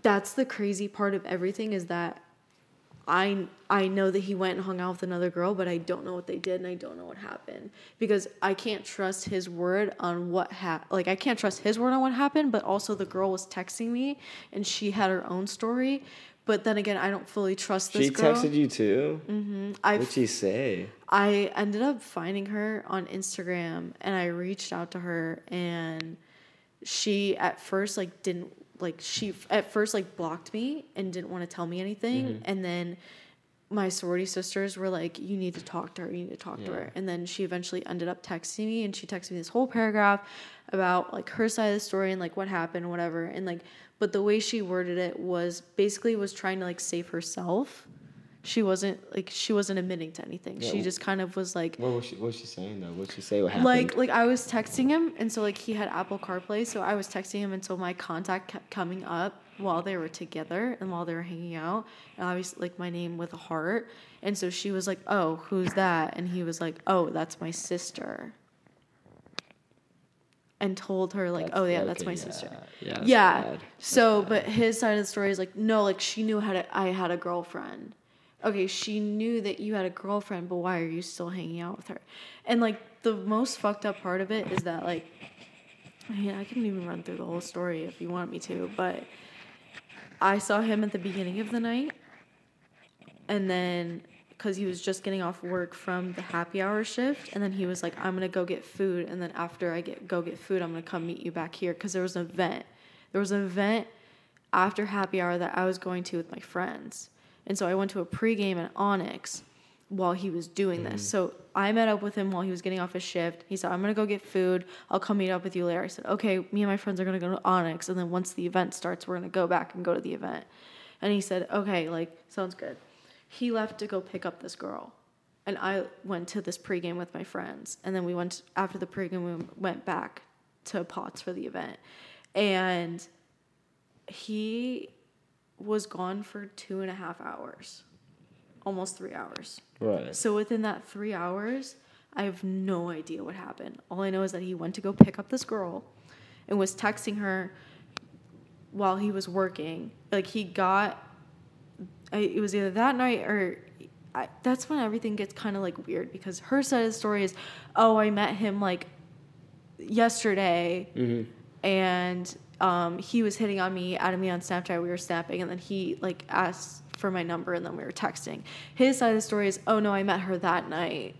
that's the crazy part of everything is that I I know that he went and hung out with another girl, but I don't know what they did and I don't know what happened because I can't trust his word on what happened. Like I can't trust his word on what happened, but also the girl was texting me and she had her own story. But then again, I don't fully trust this She girl. texted you too. Mm-hmm. I What'd she say? I ended up finding her on Instagram and I reached out to her and she at first like didn't like she at first like blocked me and didn't want to tell me anything. Mm-hmm. And then my sorority sisters were like you need to talk to her you need to talk to her. And then she eventually ended up texting me and she texted me this whole paragraph about like her side of the story and like what happened whatever. And like but the way she worded it was basically was trying to like save herself she wasn't like she wasn't admitting to anything Yeah, she just kind of was like What was she? What was she saying though? What she say? What happened? like like I was texting him and so like he had Apple CarPlay so I was texting him and so my contact kept coming up while they were together and while they were hanging out and obviously like my name with a heart and so she was like oh who's that and he was like oh that's my sister and told her like oh yeah that's my yeah, sister Yeah. that's yeah. bad. So, but his side of the story is like, no, like she knew how to. I had a girlfriend. Okay, she knew that you had a girlfriend, but why are you still hanging out with her? And like the most fucked up part of it is that like, I mean, I can even run through the whole story if you want me to, but I saw him at the beginning of the night, and then because he was just getting off work from the happy hour shift, and then he was like, "I'm gonna go get food, and then after I get go get food, I'm gonna come meet you back here because there was an event. There was an event after happy hour that I was going to with my friends, and so I went to a pregame at Onyx while he was doing this. Mm. So I met up with him while he was getting off his shift. He said, "I'm gonna go get food. I'll come meet up with you later." I said, "Okay." Me and my friends are gonna go to Onyx, and then once the event starts, we're gonna go back and go to the event. And he said, "Okay, like sounds good." He left to go pick up this girl, and I went to this pregame with my friends, and then we went after the pregame. We went back to Potts for the event, and he was gone for two and a half hours, almost three hours. Right. So within that three hours, I have no idea what happened. All I know is that he went to go pick up this girl and was texting her while he was working. Like he got, I, it was either that night or I, that's when everything gets kind of like weird because her side of the story is, oh, I met him like yesterday Mm-hmm. and um, he was hitting on me, adding me on Snapchat. We were snapping, and then he like asked for my number, and then we were texting. His side of the story is, oh no, I met her that night,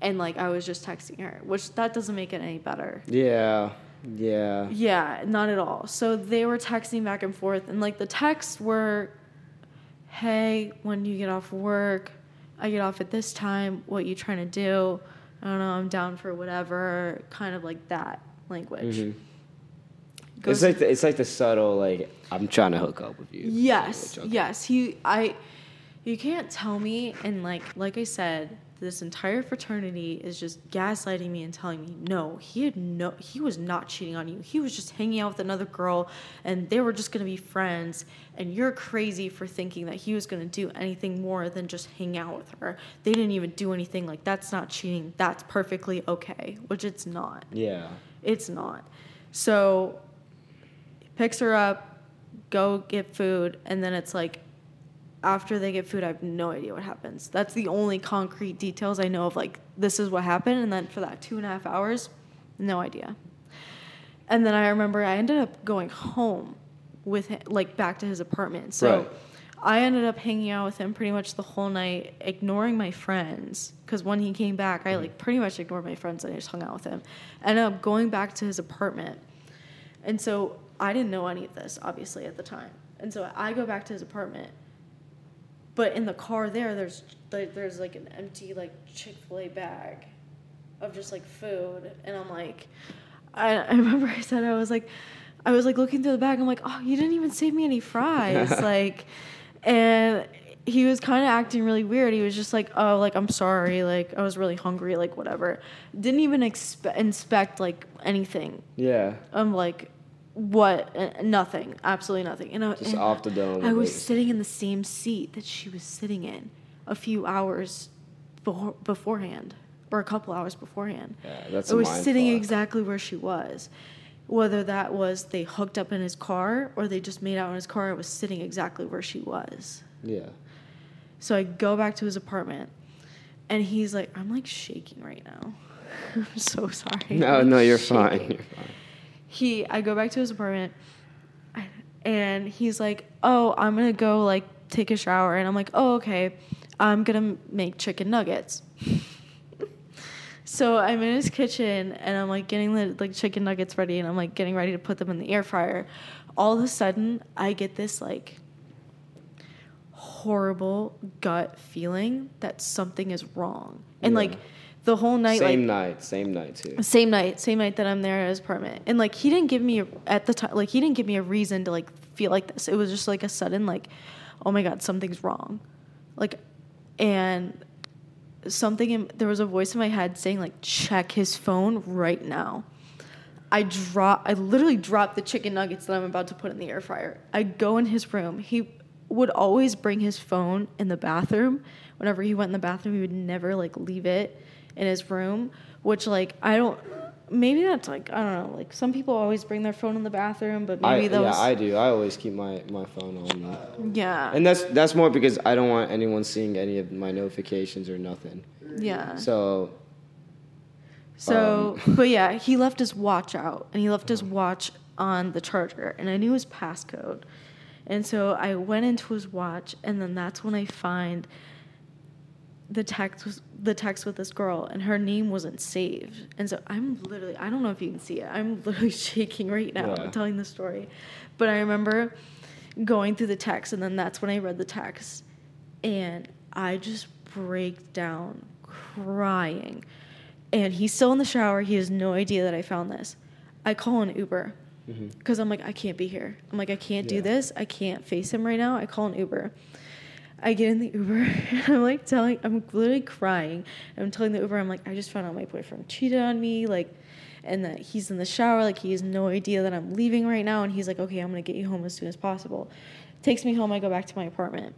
and like I was just texting her, which that doesn't make it any better. Yeah. Yeah. Yeah, not at all. So they were texting back and forth, and like the texts were, "Hey, when do you get off work? I get off at this time. What you trying to do? I don't know. I'm down for whatever." Kind of like that language. Mhm. Goes- It's like the, it's like the subtle like I'm trying to hook up with you. Yes, yes. He, I, you can't tell me, and like, like I said, this entire fraternity is just gaslighting me and telling me, no, he had no, he was not cheating on you. He was just hanging out with another girl, and they were just gonna be friends. And you're crazy for thinking that he was gonna do anything more than just hang out with her. They didn't even do anything. Like that's not cheating. That's perfectly okay, which it's not. Yeah. It's not. So picks her up, go get food, and then it's like after they get food, I have no idea what happens. That's the only concrete details I know of like this is what happened, and then for that two and a half hours, no idea. And then I remember I ended up going home with him, like back to his apartment. So Right. I ended up hanging out with him pretty much the whole night, ignoring my friends. Because when he came back, I like pretty much ignored my friends and I just hung out with him. Ended up going back to his apartment. And so I didn't know any of this, obviously, at the time. And so I go back to his apartment. But in the car there, there's like, there's like an empty like Chick Fil A bag of just like food, and I'm like, I, I remember I said I was like, I was like looking through the bag. I'm like, oh, you didn't even save me any fries, like, and he was kind of acting really weird. He was just like, oh, like I'm sorry, like I was really hungry, like whatever. Didn't even expe- inspect like anything. Yeah. I'm like, what? Uh, nothing. Absolutely nothing. And I, Just and off the dome. I was sitting in the same seat that she was sitting in a few hours before, beforehand, or a couple hours beforehand. Yeah, that's I was sitting fuck. exactly where she was. Whether that was they hooked up in his car or they just made out in his car, I was sitting exactly where she was. Yeah. So I go back to his apartment, and he's like, "I'm like shaking right now. I'm so sorry." No, I'm no, you're shaking." fine. You're fine. He I go back to his apartment and he's like, "Oh, I'm going to go like take a shower." And I'm like, "Oh, okay. I'm going to make chicken nuggets." So I'm in his kitchen and I'm like getting the like chicken nuggets ready and I'm like getting ready to put them in the air fryer. All of a sudden, I get this like horrible gut feeling that something is wrong. And Yeah. like the whole night like same night, same night too. same night, same night that I'm there at his apartment. And like he didn't give me a, at the time like he didn't give me a reason to like feel like this. It was just like a sudden like oh my god, something's wrong. Like and something in, there was a voice in my head saying like check his phone right now. I drop I literally dropped the chicken nuggets that I'm about to put in the air fryer. I go in his room. He would always bring his phone in the bathroom. Whenever he went in the bathroom, he would never like leave it in his room, which like I don't maybe that's like I don't know, like some people always bring their phone in the bathroom, but I, maybe that yeah, I do. I always keep my, my phone on me. yeah. And that's that's more because I don't want anyone seeing any of my notifications or nothing. yeah. So So, Um. but yeah, he left his watch out and he left his watch on the charger and I knew his passcode. And so I went into his watch and then that's when I find the text was the text with this girl and her name wasn't saved. And so I'm literally I don't know if you can see it. I'm literally shaking right now Yeah. telling the story. But I remember going through the text and then that's when I read the text and I just break down crying. And he's still in the shower. He has no idea that I found this. I call an Uber mm-hmm. because I'm like, I can't be here. I'm like, I can't do this. I can't face him right now. I call an Uber. I get in the Uber and I'm like telling, I'm literally crying. I'm telling the Uber, I'm like, I just found out my boyfriend cheated on me. Like, and that he's in the shower. Like, he has no idea that I'm leaving right now. And he's like, okay, I'm to get you home as soon as possible. Takes me home. I go back to my apartment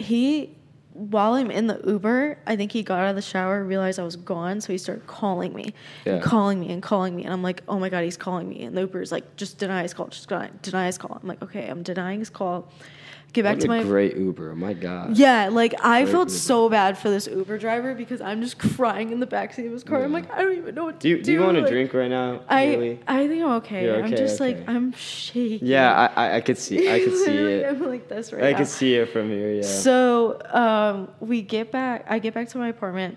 he while I'm in the Uber, I think he got out of the shower, realized I was gone, so he started calling me, and calling me, and calling me, and I'm like, oh my god, he's calling me, and the Uber's like, just deny his call, just deny, deny his call. I'm like, okay, I'm denying his call. Get back what to a my great Uber. My God. yeah, like I Great felt Uber. so bad for this Uber driver because I'm just crying in the backseat of his car. I'm like, I don't even know what to Do you, do you want a drink right now? I Haley? I think I'm okay. You're I'm okay, just like. I'm shaking. Yeah, I, I, I could see. I could see it. I'm like this right I now. could see it from here. Yeah. So um, we get back. I get back to my apartment,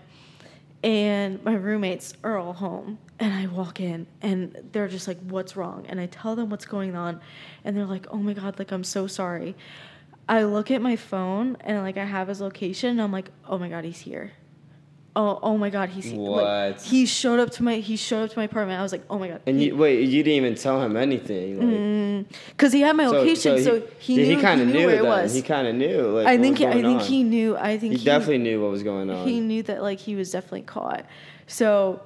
and my roommates are all home. And I walk in, and they're just like, "What's wrong?" And I tell them what's going on, and they're like, "Oh my god, like I'm so sorry." I look at my phone, and like I have his location. And I'm like, "Oh my god, he's here." Oh, oh my god, he's he- like, he showed up to my he showed up to my apartment. I was like, "Oh my god." and he- you wait, you didn't even tell him anything. Like, mm, Because he had my location, so, he, yeah, knew, he kind of knew knew where it was. He kind of knew. Like, I what think I think on. he knew. I think He, definitely knew what was going on. he knew that like he was definitely caught. So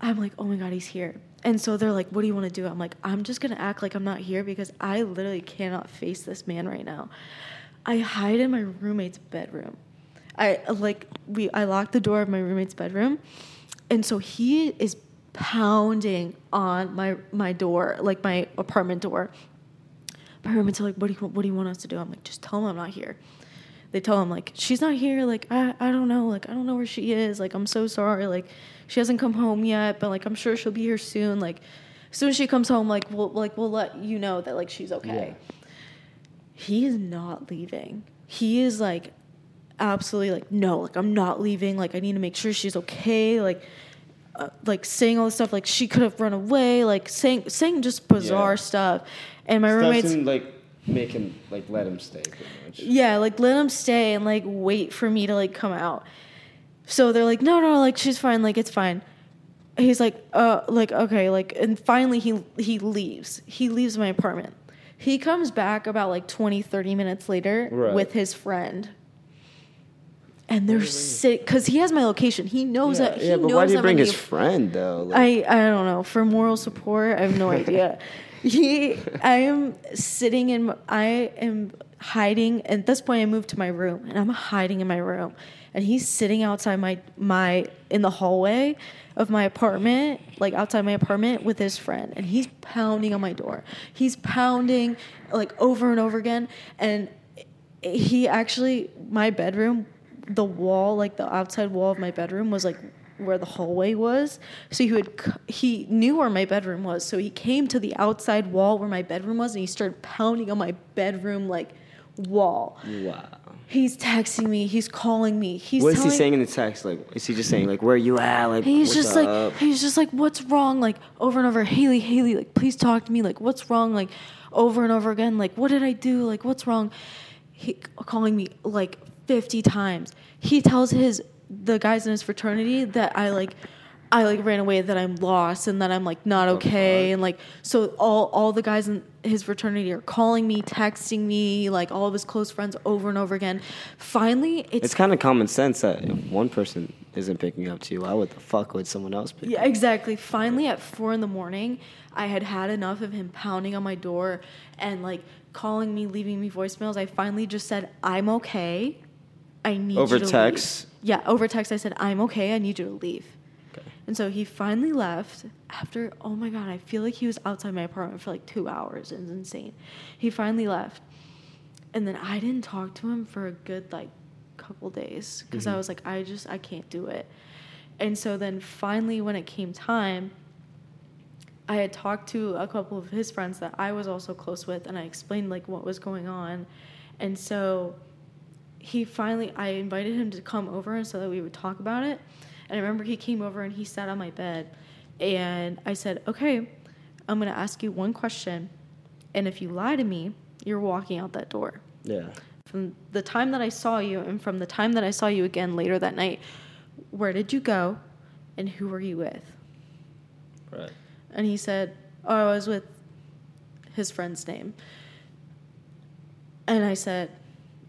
I'm like, oh my god, he's here. And so they're like, what do you want to do? I'm like, I'm just gonna act like I'm not here because I literally cannot face this man right now. I hide in my roommate's bedroom. I like we I locked the door of my roommate's bedroom, and so he is pounding on my my door, like my apartment door. My roommates are like, "What do you what do you want us to do?" I'm like, "Just tell him I'm not here." They tell him like, "She's not here. Like, I I don't know. Like, I don't know where she is. Like, I'm so sorry. Like, she hasn't come home yet, but like, I'm sure she'll be here soon. Like, as soon as she comes home, like, we'll like we'll let you know that like she's okay." He is not leaving. He is like absolutely like no like i'm not leaving like i need to make sure she's okay like uh, like saying all this stuff like she could have run away like saying saying just bizarre Yeah. stuff and my Stuff roommates like make him like let him stay pretty much. yeah like let him stay and like wait for me to like come out so they're like no no like she's fine like it's fine he's like uh like okay like and finally he he leaves he leaves my apartment he comes back about like 20 30 minutes later Right. with his friend and they're sick because he has my location he knows yeah, that he yeah, but knows why did he bring his friend though? Like, I I don't know for moral support. I have no idea. He, I am sitting in. I am hiding. At this point, I moved to my room, and I'm hiding in my room, and he's sitting outside my my in the hallway of my apartment, like outside my apartment with his friend, and he's pounding on my door. He's pounding like over and over again, and he actually my bedroom the wall like the outside wall of my bedroom was like where the hallway was so he would he knew where my bedroom was so he came to the outside wall where my bedroom was and he started pounding on my bedroom like wall wow. He's texting me. He's calling me. He's What is he saying in the text? Like, is he just saying like, "Where are you at?" Like, He's just up? like he's just like what's wrong like over and over Haley Haley like please talk to me like what's wrong like over and over again like what did I do like what's wrong he calling me like 50 times he tells his the guys in his fraternity that I like I like ran away that I'm lost and that I'm like not oh, okay and like so all all the guys in his fraternity are calling me texting me like all of his close friends over and over again finally it's It's kind of common sense that if one person isn't picking up to you, why would the fuck would someone else pick? Up? Yeah, exactly. Finally, at four in the morning, I had had enough of him pounding on my door and like calling me, leaving me voicemails. I finally just said, "I'm okay. I need Over you to leave. Over text? Leave. Yeah, over text. I said, "I'm okay. I need you to leave." And so he finally left after. Oh my god, I feel like he was outside my apartment for like two hours. It's insane. He finally left, and then I didn't talk to him for a good like couple days because I mm-hmm. was like, I just I can't do it. And so then finally, when it came time, I had talked to a couple of his friends that I was also close with, and I explained like what was going on. And so he finally, I invited him to come over so that we would talk about it. And I remember he came over and he sat on my bed, and I said, "Okay, I'm gonna ask you one question, and if you lie to me, you're walking out that door." Yeah. from the time that I saw you and from the time that I saw you again later that night, where did you go and who were you with? Right. And he said, Oh, I was with his friend's name. And I said,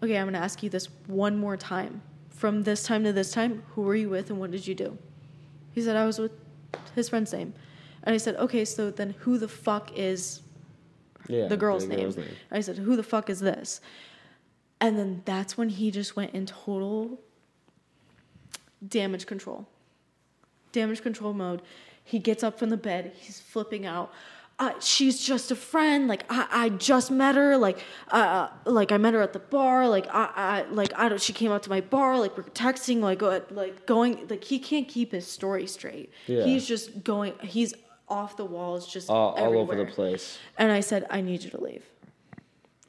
Okay, I'm going to ask you this one more time. From this time to this time, who were you with and what did you do? He said, I was with his friend's name. And I said, Okay, so then who the fuck is Yeah. the girl's, the name. girl's name. I said, "Who the fuck is this?" And then that's when he just went in total damage control. Damage control mode. He gets up from the bed. He's flipping out. Uh, she's just a friend. Like I, I just met her. Like, uh, like I met her at the bar. Like I, I, like I don't. She came out to my bar. Like we're texting. Like, uh, like going. Like he can't keep his story straight. Yeah. He's just going. He's off the walls. Just All, all over the place. And I said, I need you to leave.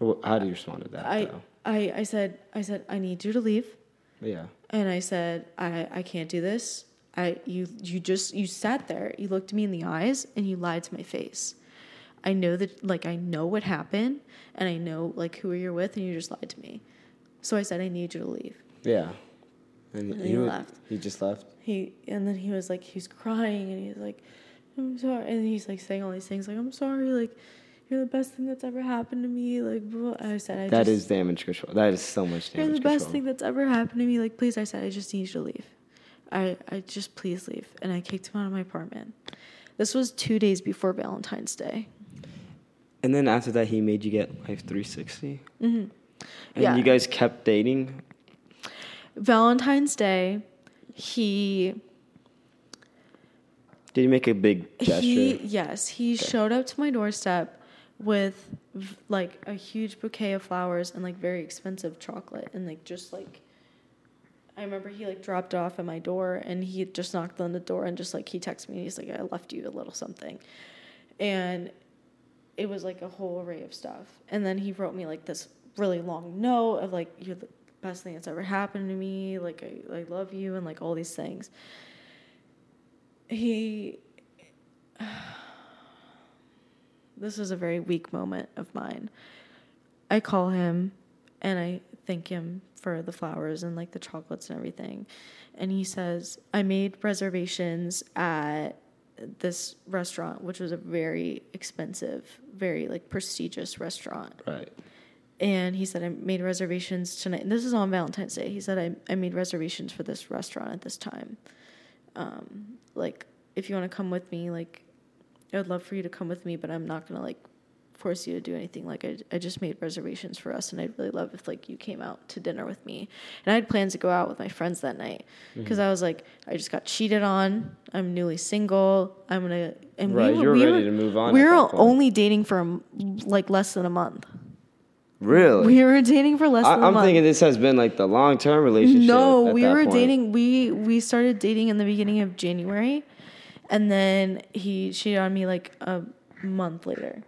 Wh- How do you respond to that? I, though? I, I said, I said, I need you to leave. Yeah. And I said, I, I can't do this. I, you, you just, you sat there, you looked me in the eyes and you lied to my face. I know that, like, I know what happened and I know, like, who you're with and you just lied to me. So I said, I need you to leave. Yeah. And, And he were- left. He just left. He, and then he was like, he's crying and he's like, I'm sorry. And he's like saying all these things like, I'm sorry, like, you're the best thing that's ever happened to me. Like. I said, I That just, is damage control. That is so much damage You're the best control. thing that's ever happened to me. Like, please, I said, I just need you to leave. I, I just please leave. And I kicked him out of my apartment. This was two days before Valentine's Day. And then after that, he made you get Life 360. Mm-hmm. And Yeah. you guys kept dating. Valentine's Day, he Did he make a big gesture? he yes he showed up to my doorstep with like a huge bouquet of flowers and like very expensive chocolate and like just like I remember he like dropped off at my door and he just knocked on the door and just like he texted me he's like I left you a little something. And it was like a whole array of stuff. And then he wrote me like this really long note of like you're the best thing that's ever happened to me like I, I love you and like all these things. He this is a very weak moment of mine. I call him and I thank him for the flowers and like the chocolates and everything. And he says, I made reservations at this restaurant, which was a very expensive, very like prestigious restaurant. Right. And he said, I made reservations tonight. And this is on Valentine's Day. He said, I, I made reservations for this restaurant at this time. Um, like, if you want to come with me, like, I would love for you to come with me, but I'm not going to, like, force you to do anything. Like, I, I just made reservations for us, and I'd really love if, like, you came out to dinner with me. And I had plans to go out with my friends that night because mm-hmm. I was like, I just got cheated on. I'm newly single. I'm going to. And Right, we were, you're we ready were, to move on We were only dating for, like, less than a month. Really? We were dating for less I, than a I'm month. I'm thinking this has been like the long term relationship. no, at we were point. dating. We we started dating in the beginning of January, and then he cheated on me like a month later.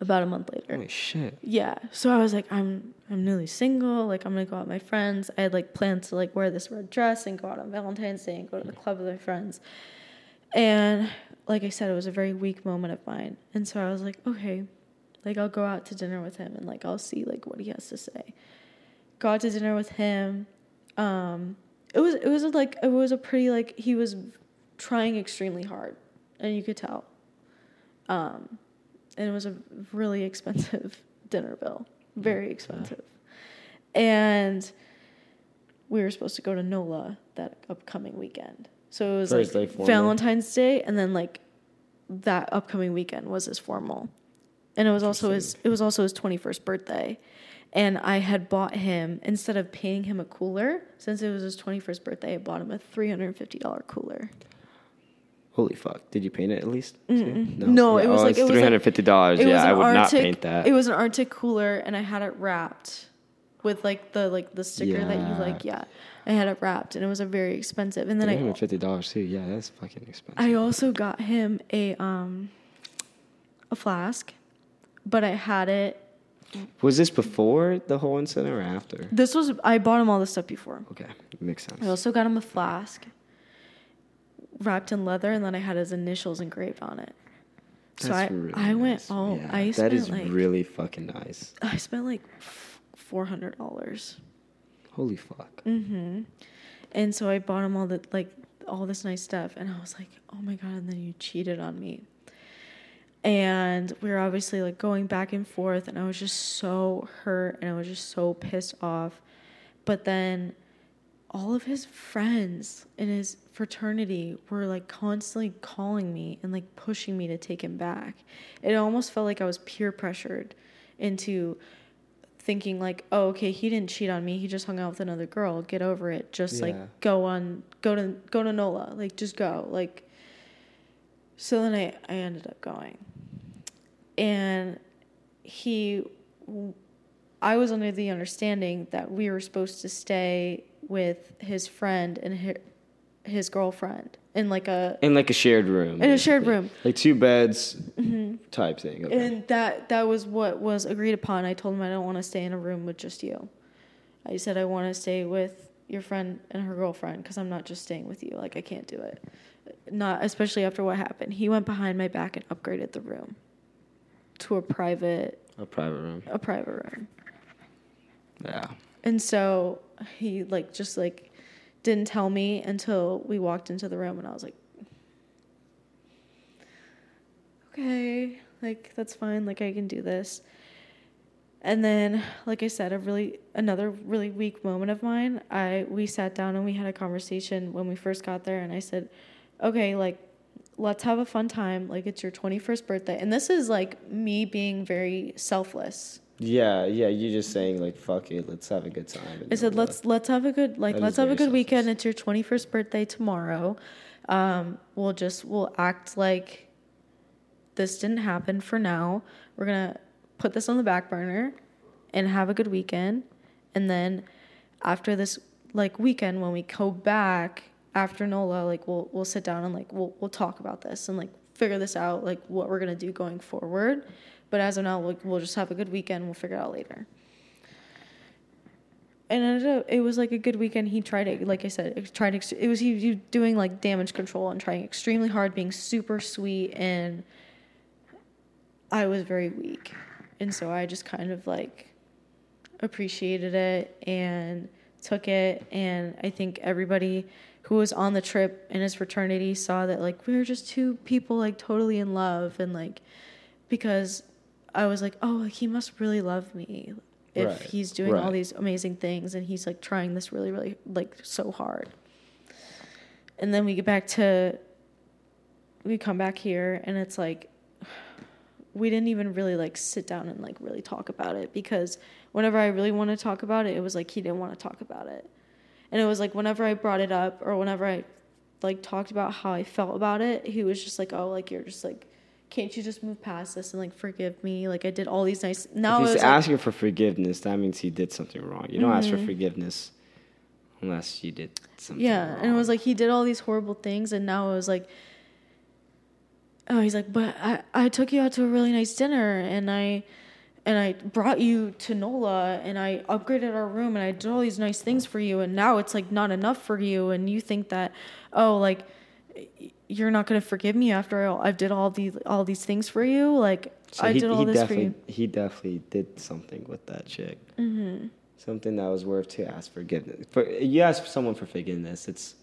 About a month later. Holy shit. Yeah. So I was like, I'm I'm newly single. Like I'm gonna go out with my friends. I had like planned to like wear this red dress and go out on Valentine's Day and go to the club with my friends. And like I said, it was a very weak moment of mine. And so I was like, okay, like I'll go out to dinner with him and like I'll see like what he has to say. Go out to dinner with him. Um, it was it was like it was a pretty like he was trying extremely hard, and you could tell. Um, and it was a really expensive dinner bill, mm. very expensive. And we were supposed to go to NOLA that upcoming weekend. So it was First, like formal. Valentine's Day, and then like that upcoming weekend was his formal, and it was also his it was also his twenty first birthday, and I had bought him instead of paying him a cooler since it was his twenty first birthday, I bought him a three hundred and fifty dollar cooler. Holy fuck. Did you paint it at least? Mm-mm. No, it was oh, like- it was $350. It yeah, I would not paint that. It was an Arctic cooler, and I had it wrapped with like the like the sticker that you like. Yeah, I had it wrapped, and it was a very expensive. And then I $350 too. Yeah, that's fucking expensive. I also got him a um a flask, but I had it. Was this before the whole incident or after? This was I bought him all this stuff before. Okay, makes sense. I also got him a flask wrapped in leather, and then I had his initials engraved on it. So That's I really I went nice. oh Yeah, I that spent is like really fucking nice. I spent like four hundred dollars. Holy fuck. Mm-hmm. And so I bought him all the like all this nice stuff, and I was like, oh my god! And then you cheated on me. And we were obviously like going back and forth, and I was just so hurt, and I was just so pissed off. But then, all of his friends in his fraternity were like constantly calling me and like pushing me to take him back. It almost felt like I was peer pressured into thinking like, oh, okay, he didn't cheat on me. He just hung out with another girl. Get over it. Just Yeah. like go on, go to go to Nola. Like just go. Like. So then I I ended up going, and he, I was under the understanding that we were supposed to stay with his friend and his, his girlfriend in like a In like a shared room. In a shared room. Mm-hmm. Like two beds type thing. Okay. And that that was what was agreed upon. I told him I don't want to stay in a room with just you. I said I want to stay with your friend and her girlfriend because I'm not just staying with you. Like I can't do it. Not especially after what happened. He went behind my back and upgraded the room to a private a private room. a private room. Yeah. And so he like just like didn't tell me until we walked into the room and I was like okay, like that's fine, like I can do this. And then like I said, a really another really weak moment of mine, I we sat down and we had a conversation when we first got there and I said, "Okay, like let's have a fun time. Like it's your 21st birthday." And this is like me being very selfless. Yeah, yeah. You're just saying like fuck it, let's have a good time. I said, let's let's have a good like That let's have a good weekend. It's your twenty first birthday tomorrow. Um, we'll just we'll act like this didn't happen for now. We're gonna put this on the back burner and have a good weekend. And then after this like weekend, when we go back after NOLA, like we'll we'll sit down and like we'll we'll talk about this and like figure this out, like what we're gonna do going forward. But as of now, like we'll just have a good weekend. We'll figure it out later and it, ended up, it was like a good weekend. He tried it, like I said, it tried. It was he, he doing like damage control and trying extremely hard, being super sweet, and I was very weak, and so I just kind of like appreciated it and took it, and I think everybody who was on the trip in his fraternity saw that like we were just two people like totally in love, and like because I was like, oh, like, he must really love me if Right, he's doing all these amazing things and he's like trying this really really like so hard. And then we get back to we come back here and it's like we didn't even really like sit down and like really talk about it because whenever i really wanted to talk about it it was like he didn't want to talk about it. And it was like whenever i brought it up or whenever i like talked about how i felt about it he was just like oh like you're just like can't you just move past this and like forgive me like i did all these nice now if he's was like, asking for forgiveness, that means he did something wrong. You don't ask Mm-hmm. for forgiveness unless you did something Yeah, wrong. and it was like he did all these horrible things, and now it was like oh, he's like, but I, I took you out to a really nice dinner and I and I brought you to NOLA and I upgraded our room and I did all these nice things for you and now it's like not enough for you and you think that oh like you're not gonna forgive me after all I did all these all these things for you like So I he, did all this for you he definitely did something with that chick. mm-hmm. Something that was worth to ask forgiveness. For you ask someone for forgiveness, it's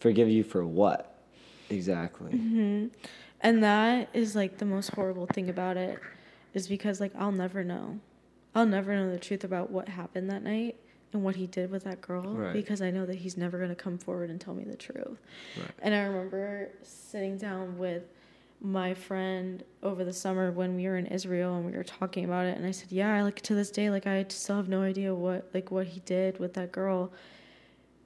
forgive you for what exactly? Mm-hmm. And that is like the most horrible thing about it is because like I'll never know. I'll never know the truth about what happened that night and what he did with that girl Right. because I know that he's never going to come forward and tell me the truth. Right. And I remember sitting down with my friend over the summer when we were in Israel and we were talking about it and I said, "Yeah, I like to this day like I still have no idea what like what he did with that girl."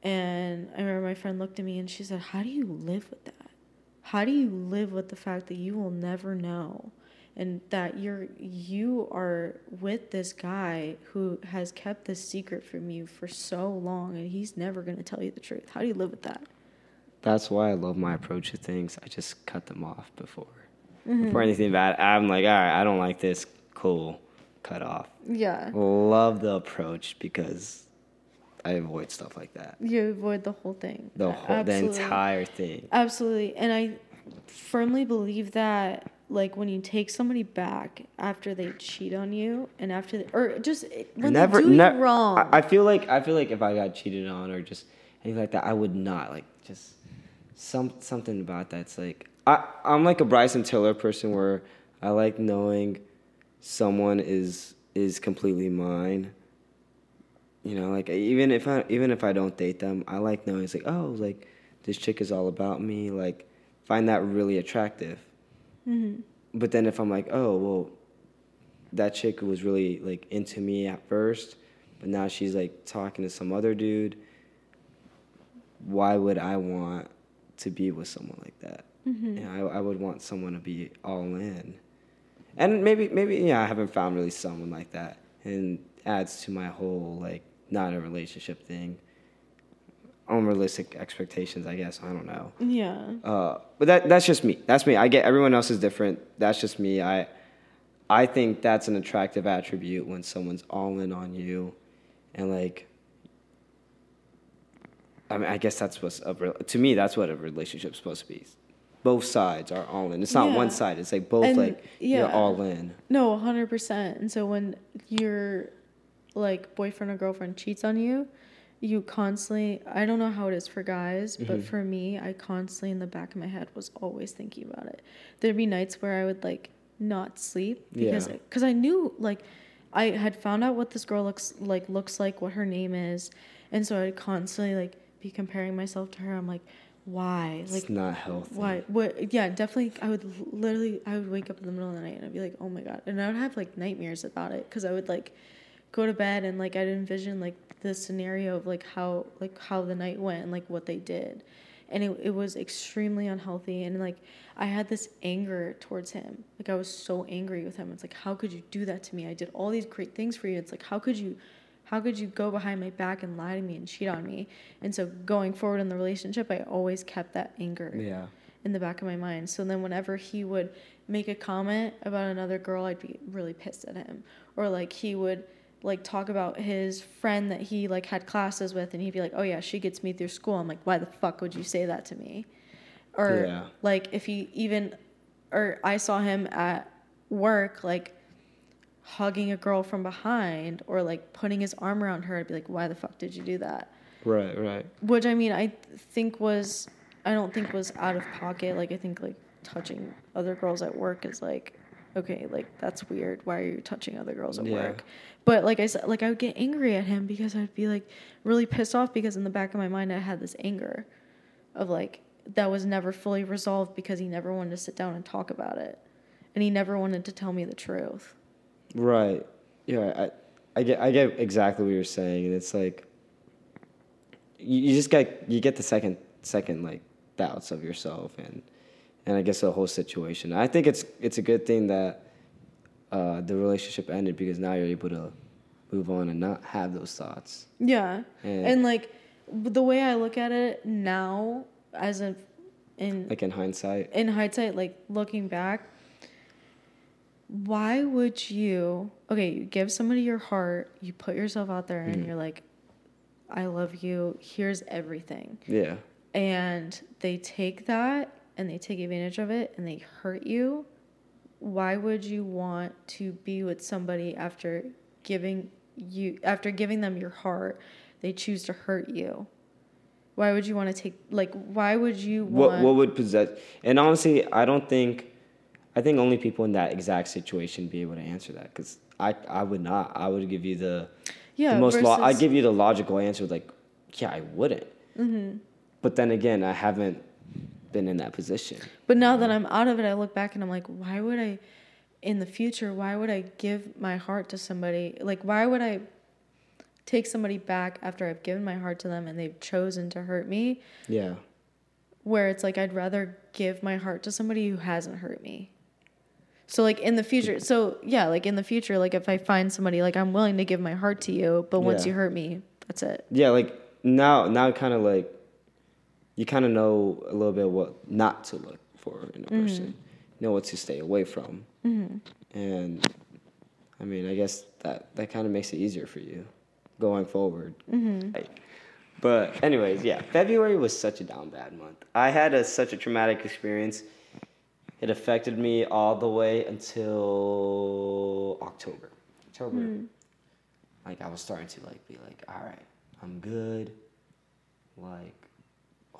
And I remember my friend looked at me and she said, "How do you live with that? How do you live with the fact that you will never know?" And that you're you are with this guy who has kept this secret from you for so long and he's never going to tell you the truth. How do you live with that? That's why I love my approach to things. I just cut them off before Mm-hmm. before anything bad. I'm like, all right, I don't like this. Cool, cut off. Yeah. Love the approach because I avoid stuff like that. You avoid the whole thing. The whole, the entire thing. Absolutely. And I firmly believe that like when you take somebody back after they cheat on you and after they, or just eh, when never, they do you wrong. I, I feel like I feel like if I got cheated on or just anything like that, I would not like just some something about that's like I I'm like a Bryson Tiller person where I like knowing someone is is completely mine. You know, like even if I even if I don't date them, I like knowing it's like oh like this chick is all about me. Like find that really attractive. Mm-hmm. But then if I'm like oh well that chick was really like into me at first, but now she's like talking to some other dude. Why would I want to be with someone like that? Mm-hmm. You know, I, I would want someone to be all in. And maybe, maybe, yeah, I haven't found really someone like that, and adds to my whole like not a relationship thing. Unrealistic expectations, I guess. I don't know. yeah. Uh, but that that's just me. That's me. I get everyone else is different. That's just me. I I think that's an attractive attribute when someone's all in on you, and like. I mean, I guess that's what's a, to me. That's what a relationship's supposed to be. Both sides are all in. It's not Yeah. one side. It's like both And, like you're yeah. all in. No, 100%. And so when your like boyfriend or girlfriend cheats on you, you constantly I don't know how it is for guys, Mm-hmm. but for me, I constantly in the back of my head was always thinking about it. There'd be nights where I would like not sleep because Yeah. cuz I knew like I had found out what this girl looks like looks like, what her name is, and so I'd constantly like be comparing myself to her. I'm like, why? Like it's not healthy. why? What? Yeah, definitely. I would literally. I would wake up in the middle of the night and I'd be like, "Oh my god!" And I would have like nightmares about it because I would like go to bed and like I'd envision like the scenario of like how like how the night went and like what they did, and it it was extremely unhealthy and like I had this anger towards him. Like I was so angry with him. It's like, how could you do that to me? I did all these great things for you. It's like, how could you? How could you go behind my back and lie to me and cheat on me? And so going forward in the relationship, I always kept that anger Yeah. in the back of my mind. So then whenever he would make a comment about another girl, I'd be really pissed at him. Or like he would like talk about his friend that he like had classes with and he'd be like, "Oh yeah, she gets me through school." I'm like, "Why the fuck would you say that to me?" Or Yeah. like if he even or I saw him at work like hugging a girl from behind or like putting his arm around her, I'd be like, "Why the fuck did you do that?" Right. Right. which I mean, I think was, I don't think was out of pocket. Like I think like touching other girls at work is like, okay, like that's weird. Why are you touching other girls at Yeah. work? But like I said, like I would get angry at him because I'd be like really pissed off because in the back of my mind I had this anger, of like that was never fully resolved because he never wanted to sit down and talk about it, and he never wanted to tell me the truth. Right. Yeah, I, I get, I get exactly what you're saying, and it's like, you, you just get, you get the second, second like doubts of yourself, and, and I guess the whole situation. I think it's, it's a good thing that, uh, the relationship ended because now you're able to move on and not have those thoughts. Yeah. And- And like the way I look at it now as a in Like in hindsight. in hindsight, like looking back, why would you? Okay, you give somebody your heart, you put yourself out there, Mm-hmm. and you're like, "I love you. Here's everything," Yeah. and they take that and they take advantage of it and they hurt you. Why would you want to be with somebody after giving you after giving them your heart? They choose to hurt you. Why would you want to take like? Why would you want? What what would possess? And honestly, I don't think. I think only people in that exact situation be able to answer that because I I would not. I would give you the Yeah, the most. Lo- I'd give you the logical answer like, yeah, I wouldn't. Mm-hmm. But then again, I haven't been in that position. But now that I'm out of it, I look back and I'm like, why would I, in the future, why would I give my heart to somebody? Like, why would I take somebody back after I've given my heart to them and they've chosen to hurt me? Yeah. Where it's like, I'd rather give my heart to somebody who hasn't hurt me. So, like, in the future, so yeah, like in the future, like if I find somebody, like, I'm willing to give my heart to you, but once Yeah. you hurt me, that's it. Yeah, like now, now, kind of like you kind of know a little bit what not to look for in a Mm-hmm. person, know what to stay away from, and I mean, I guess that that kind of makes it easier for you going forward. Mm-hmm. Right. But anyways, yeah, February was such a down bad month. I had a, such a traumatic experience. It affected me all the way until October. October like I was starting to like be like, all right, I'm good. Like,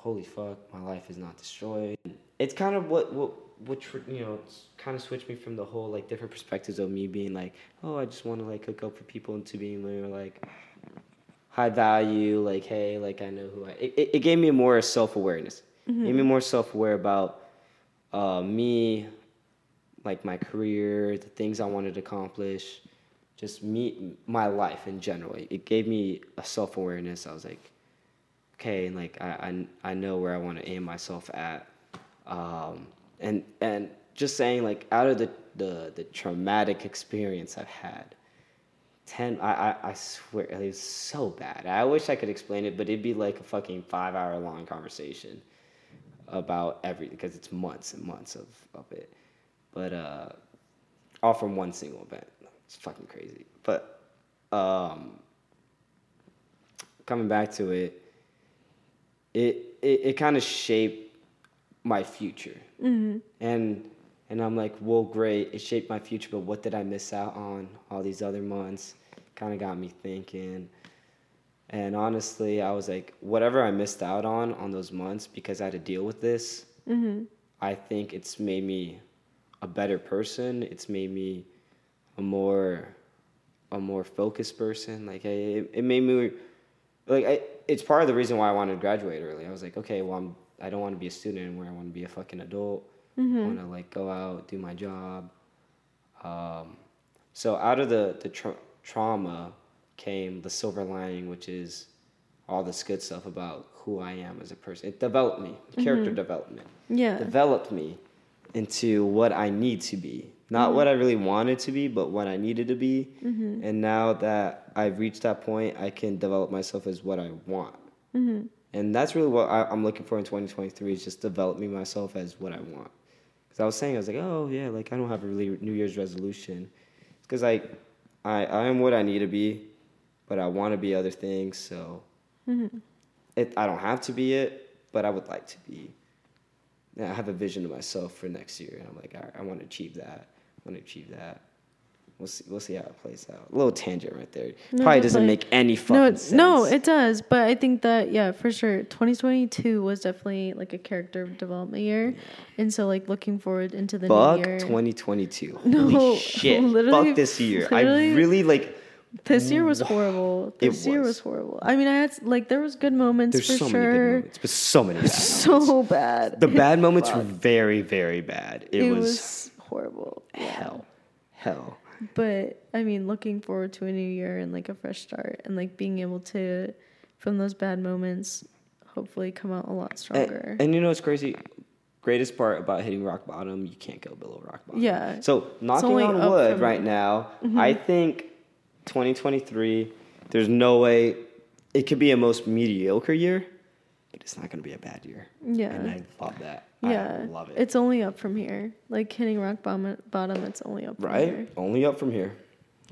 holy fuck, my life is not destroyed. It's kind of what what tr- you know, it's kind of switched me from the whole like different perspectives of me being like, oh, I just want to like hook up with people into being more like high value, like hey, like I know who I. It, it, gave me more self awareness. Gave me more self aware about uh, me, like my career, the things I wanted to accomplish, just me, my life in general. It gave me a self awareness. I was like, okay, and like I, I, I know where I want to aim myself at, um, and and just saying like out of the the, the traumatic experience I've had, ten I, I I swear it was so bad. I wish I could explain it, but it'd be like a fucking five hour long conversation about everything because it's months and months of, of it. But uh, all from one single event. It's fucking crazy. But um, coming back to it, it it, it kind of shaped my future. Mm-hmm. And and I'm like, well, great, it shaped my future, but what did I miss out on all these other months? Kind of got me thinking. And honestly, I was like, whatever I missed out on on those months because I had to deal with this, mm-hmm. I think it's made me a better person. It's made me a more a more focused person. Like it, it made me like I, it's part of the reason why I wanted to graduate early. I was like, okay, well, I'm I don't want to be a student anymore. I want to be a fucking adult. I want to like go out, do my job. Um, so out of the the tra- trauma came the silver lining, which is all this good stuff about who I am as a person. It developed me, character development Yeah. developed me into what I need to be. Not what mm-hmm. I really wanted to be, but what I needed to be. Mm-hmm. And now that I've reached that point, I can develop myself as what I want. Mm-hmm. And that's really what I, I'm looking for in 2023 is just developing myself as what I want. Because I was saying, I was like, oh, yeah, like I don't have a really New Year's resolution. Because I, I, I am what I need to be, but I want to be other things. So it, I don't have to be it, but I would like to be. I have a vision of myself for next year, and I'm like, right, I want to achieve that. Want to achieve that. We'll see. We'll see how it plays out. A little tangent right there. No, Probably doesn't definitely. make any fucking no, it- sense. no, it does. But I think that yeah, for sure, 2022 was definitely like a character development year, and so like looking forward into the Fuck new year. 2022. No, Holy shit. literally, Fuck this year. I really like. This year was horrible. This year was. was horrible. I mean, I had like there was good moments There's for so many good sure. moments, but so many bad. moments. So bad. The bad moments were very, very bad. It, it was, was, horrible. Yeah. hell, hell. But I mean, looking forward to a new year and like a fresh start and like being able to, from those bad moments, hopefully come out a lot stronger. And, and you know what's crazy? Greatest part about hitting rock bottom, you can't go below rock bottom. Yeah. So knocking on wood right now, mm-hmm. I think 2023. There's no way it could be a most mediocre year, but it's not going to be a bad year. Yeah. And I love that. Yeah. love it. It's only up from here. Like hitting rock bottom, bottom it's only up from right? here. Only up from here.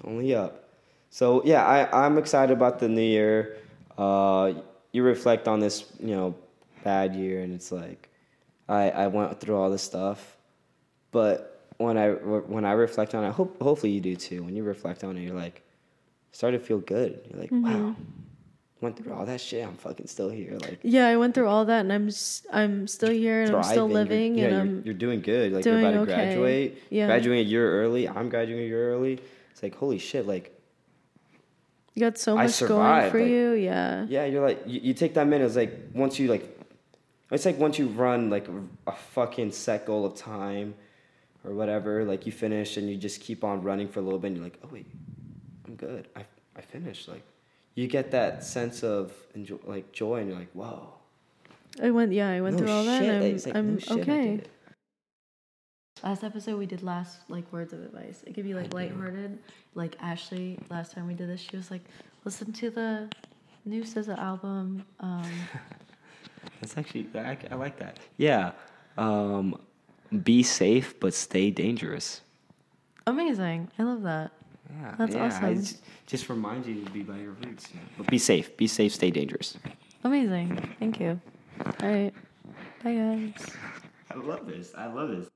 Only up. So yeah, I, I'm excited about the new year. Uh, you reflect on this, you know, bad year, and it's like, I I went through all this stuff, but when I when I reflect on it, hope hopefully you do too. When you reflect on it, you're like, start to feel good. You're like, wow, went through all that shit. I'm fucking still here. Like Yeah, I went through all that and I'm I'm still here and I'm still thriving. You're- living yeah, and you're, you're doing good. Like doing you're about to okay. graduate. Yeah. Graduating a year early. I'm graduating a year early. It's like holy shit. Like you got so much going for like- you. Yeah. yeah, you're like you, you take that minute. It's like once you like, it's like once you run like a fucking set goal of time, or whatever. Like you finish and you just keep on running for a little bit. and You're like, oh wait, I'm good. I I finished. Like you get that sense of enjoy, like joy, and you're like, whoa. I went yeah, I went no through all that shit. and I'm, like, I'm no shit, okay. Last episode we did last like words of advice. It could be like lighthearted. Like Ashley, last time we did this, she was like, "Listen to the new SZA album." Um, That's actually I, I like that. Yeah. Um, be safe, but stay dangerous. amazing. I love that. Yeah, That's yeah, awesome. It's just reminds you to be by your roots. But be safe. Be safe. Stay dangerous. Amazing. Thank you. All right. Bye guys. I love this. I love this.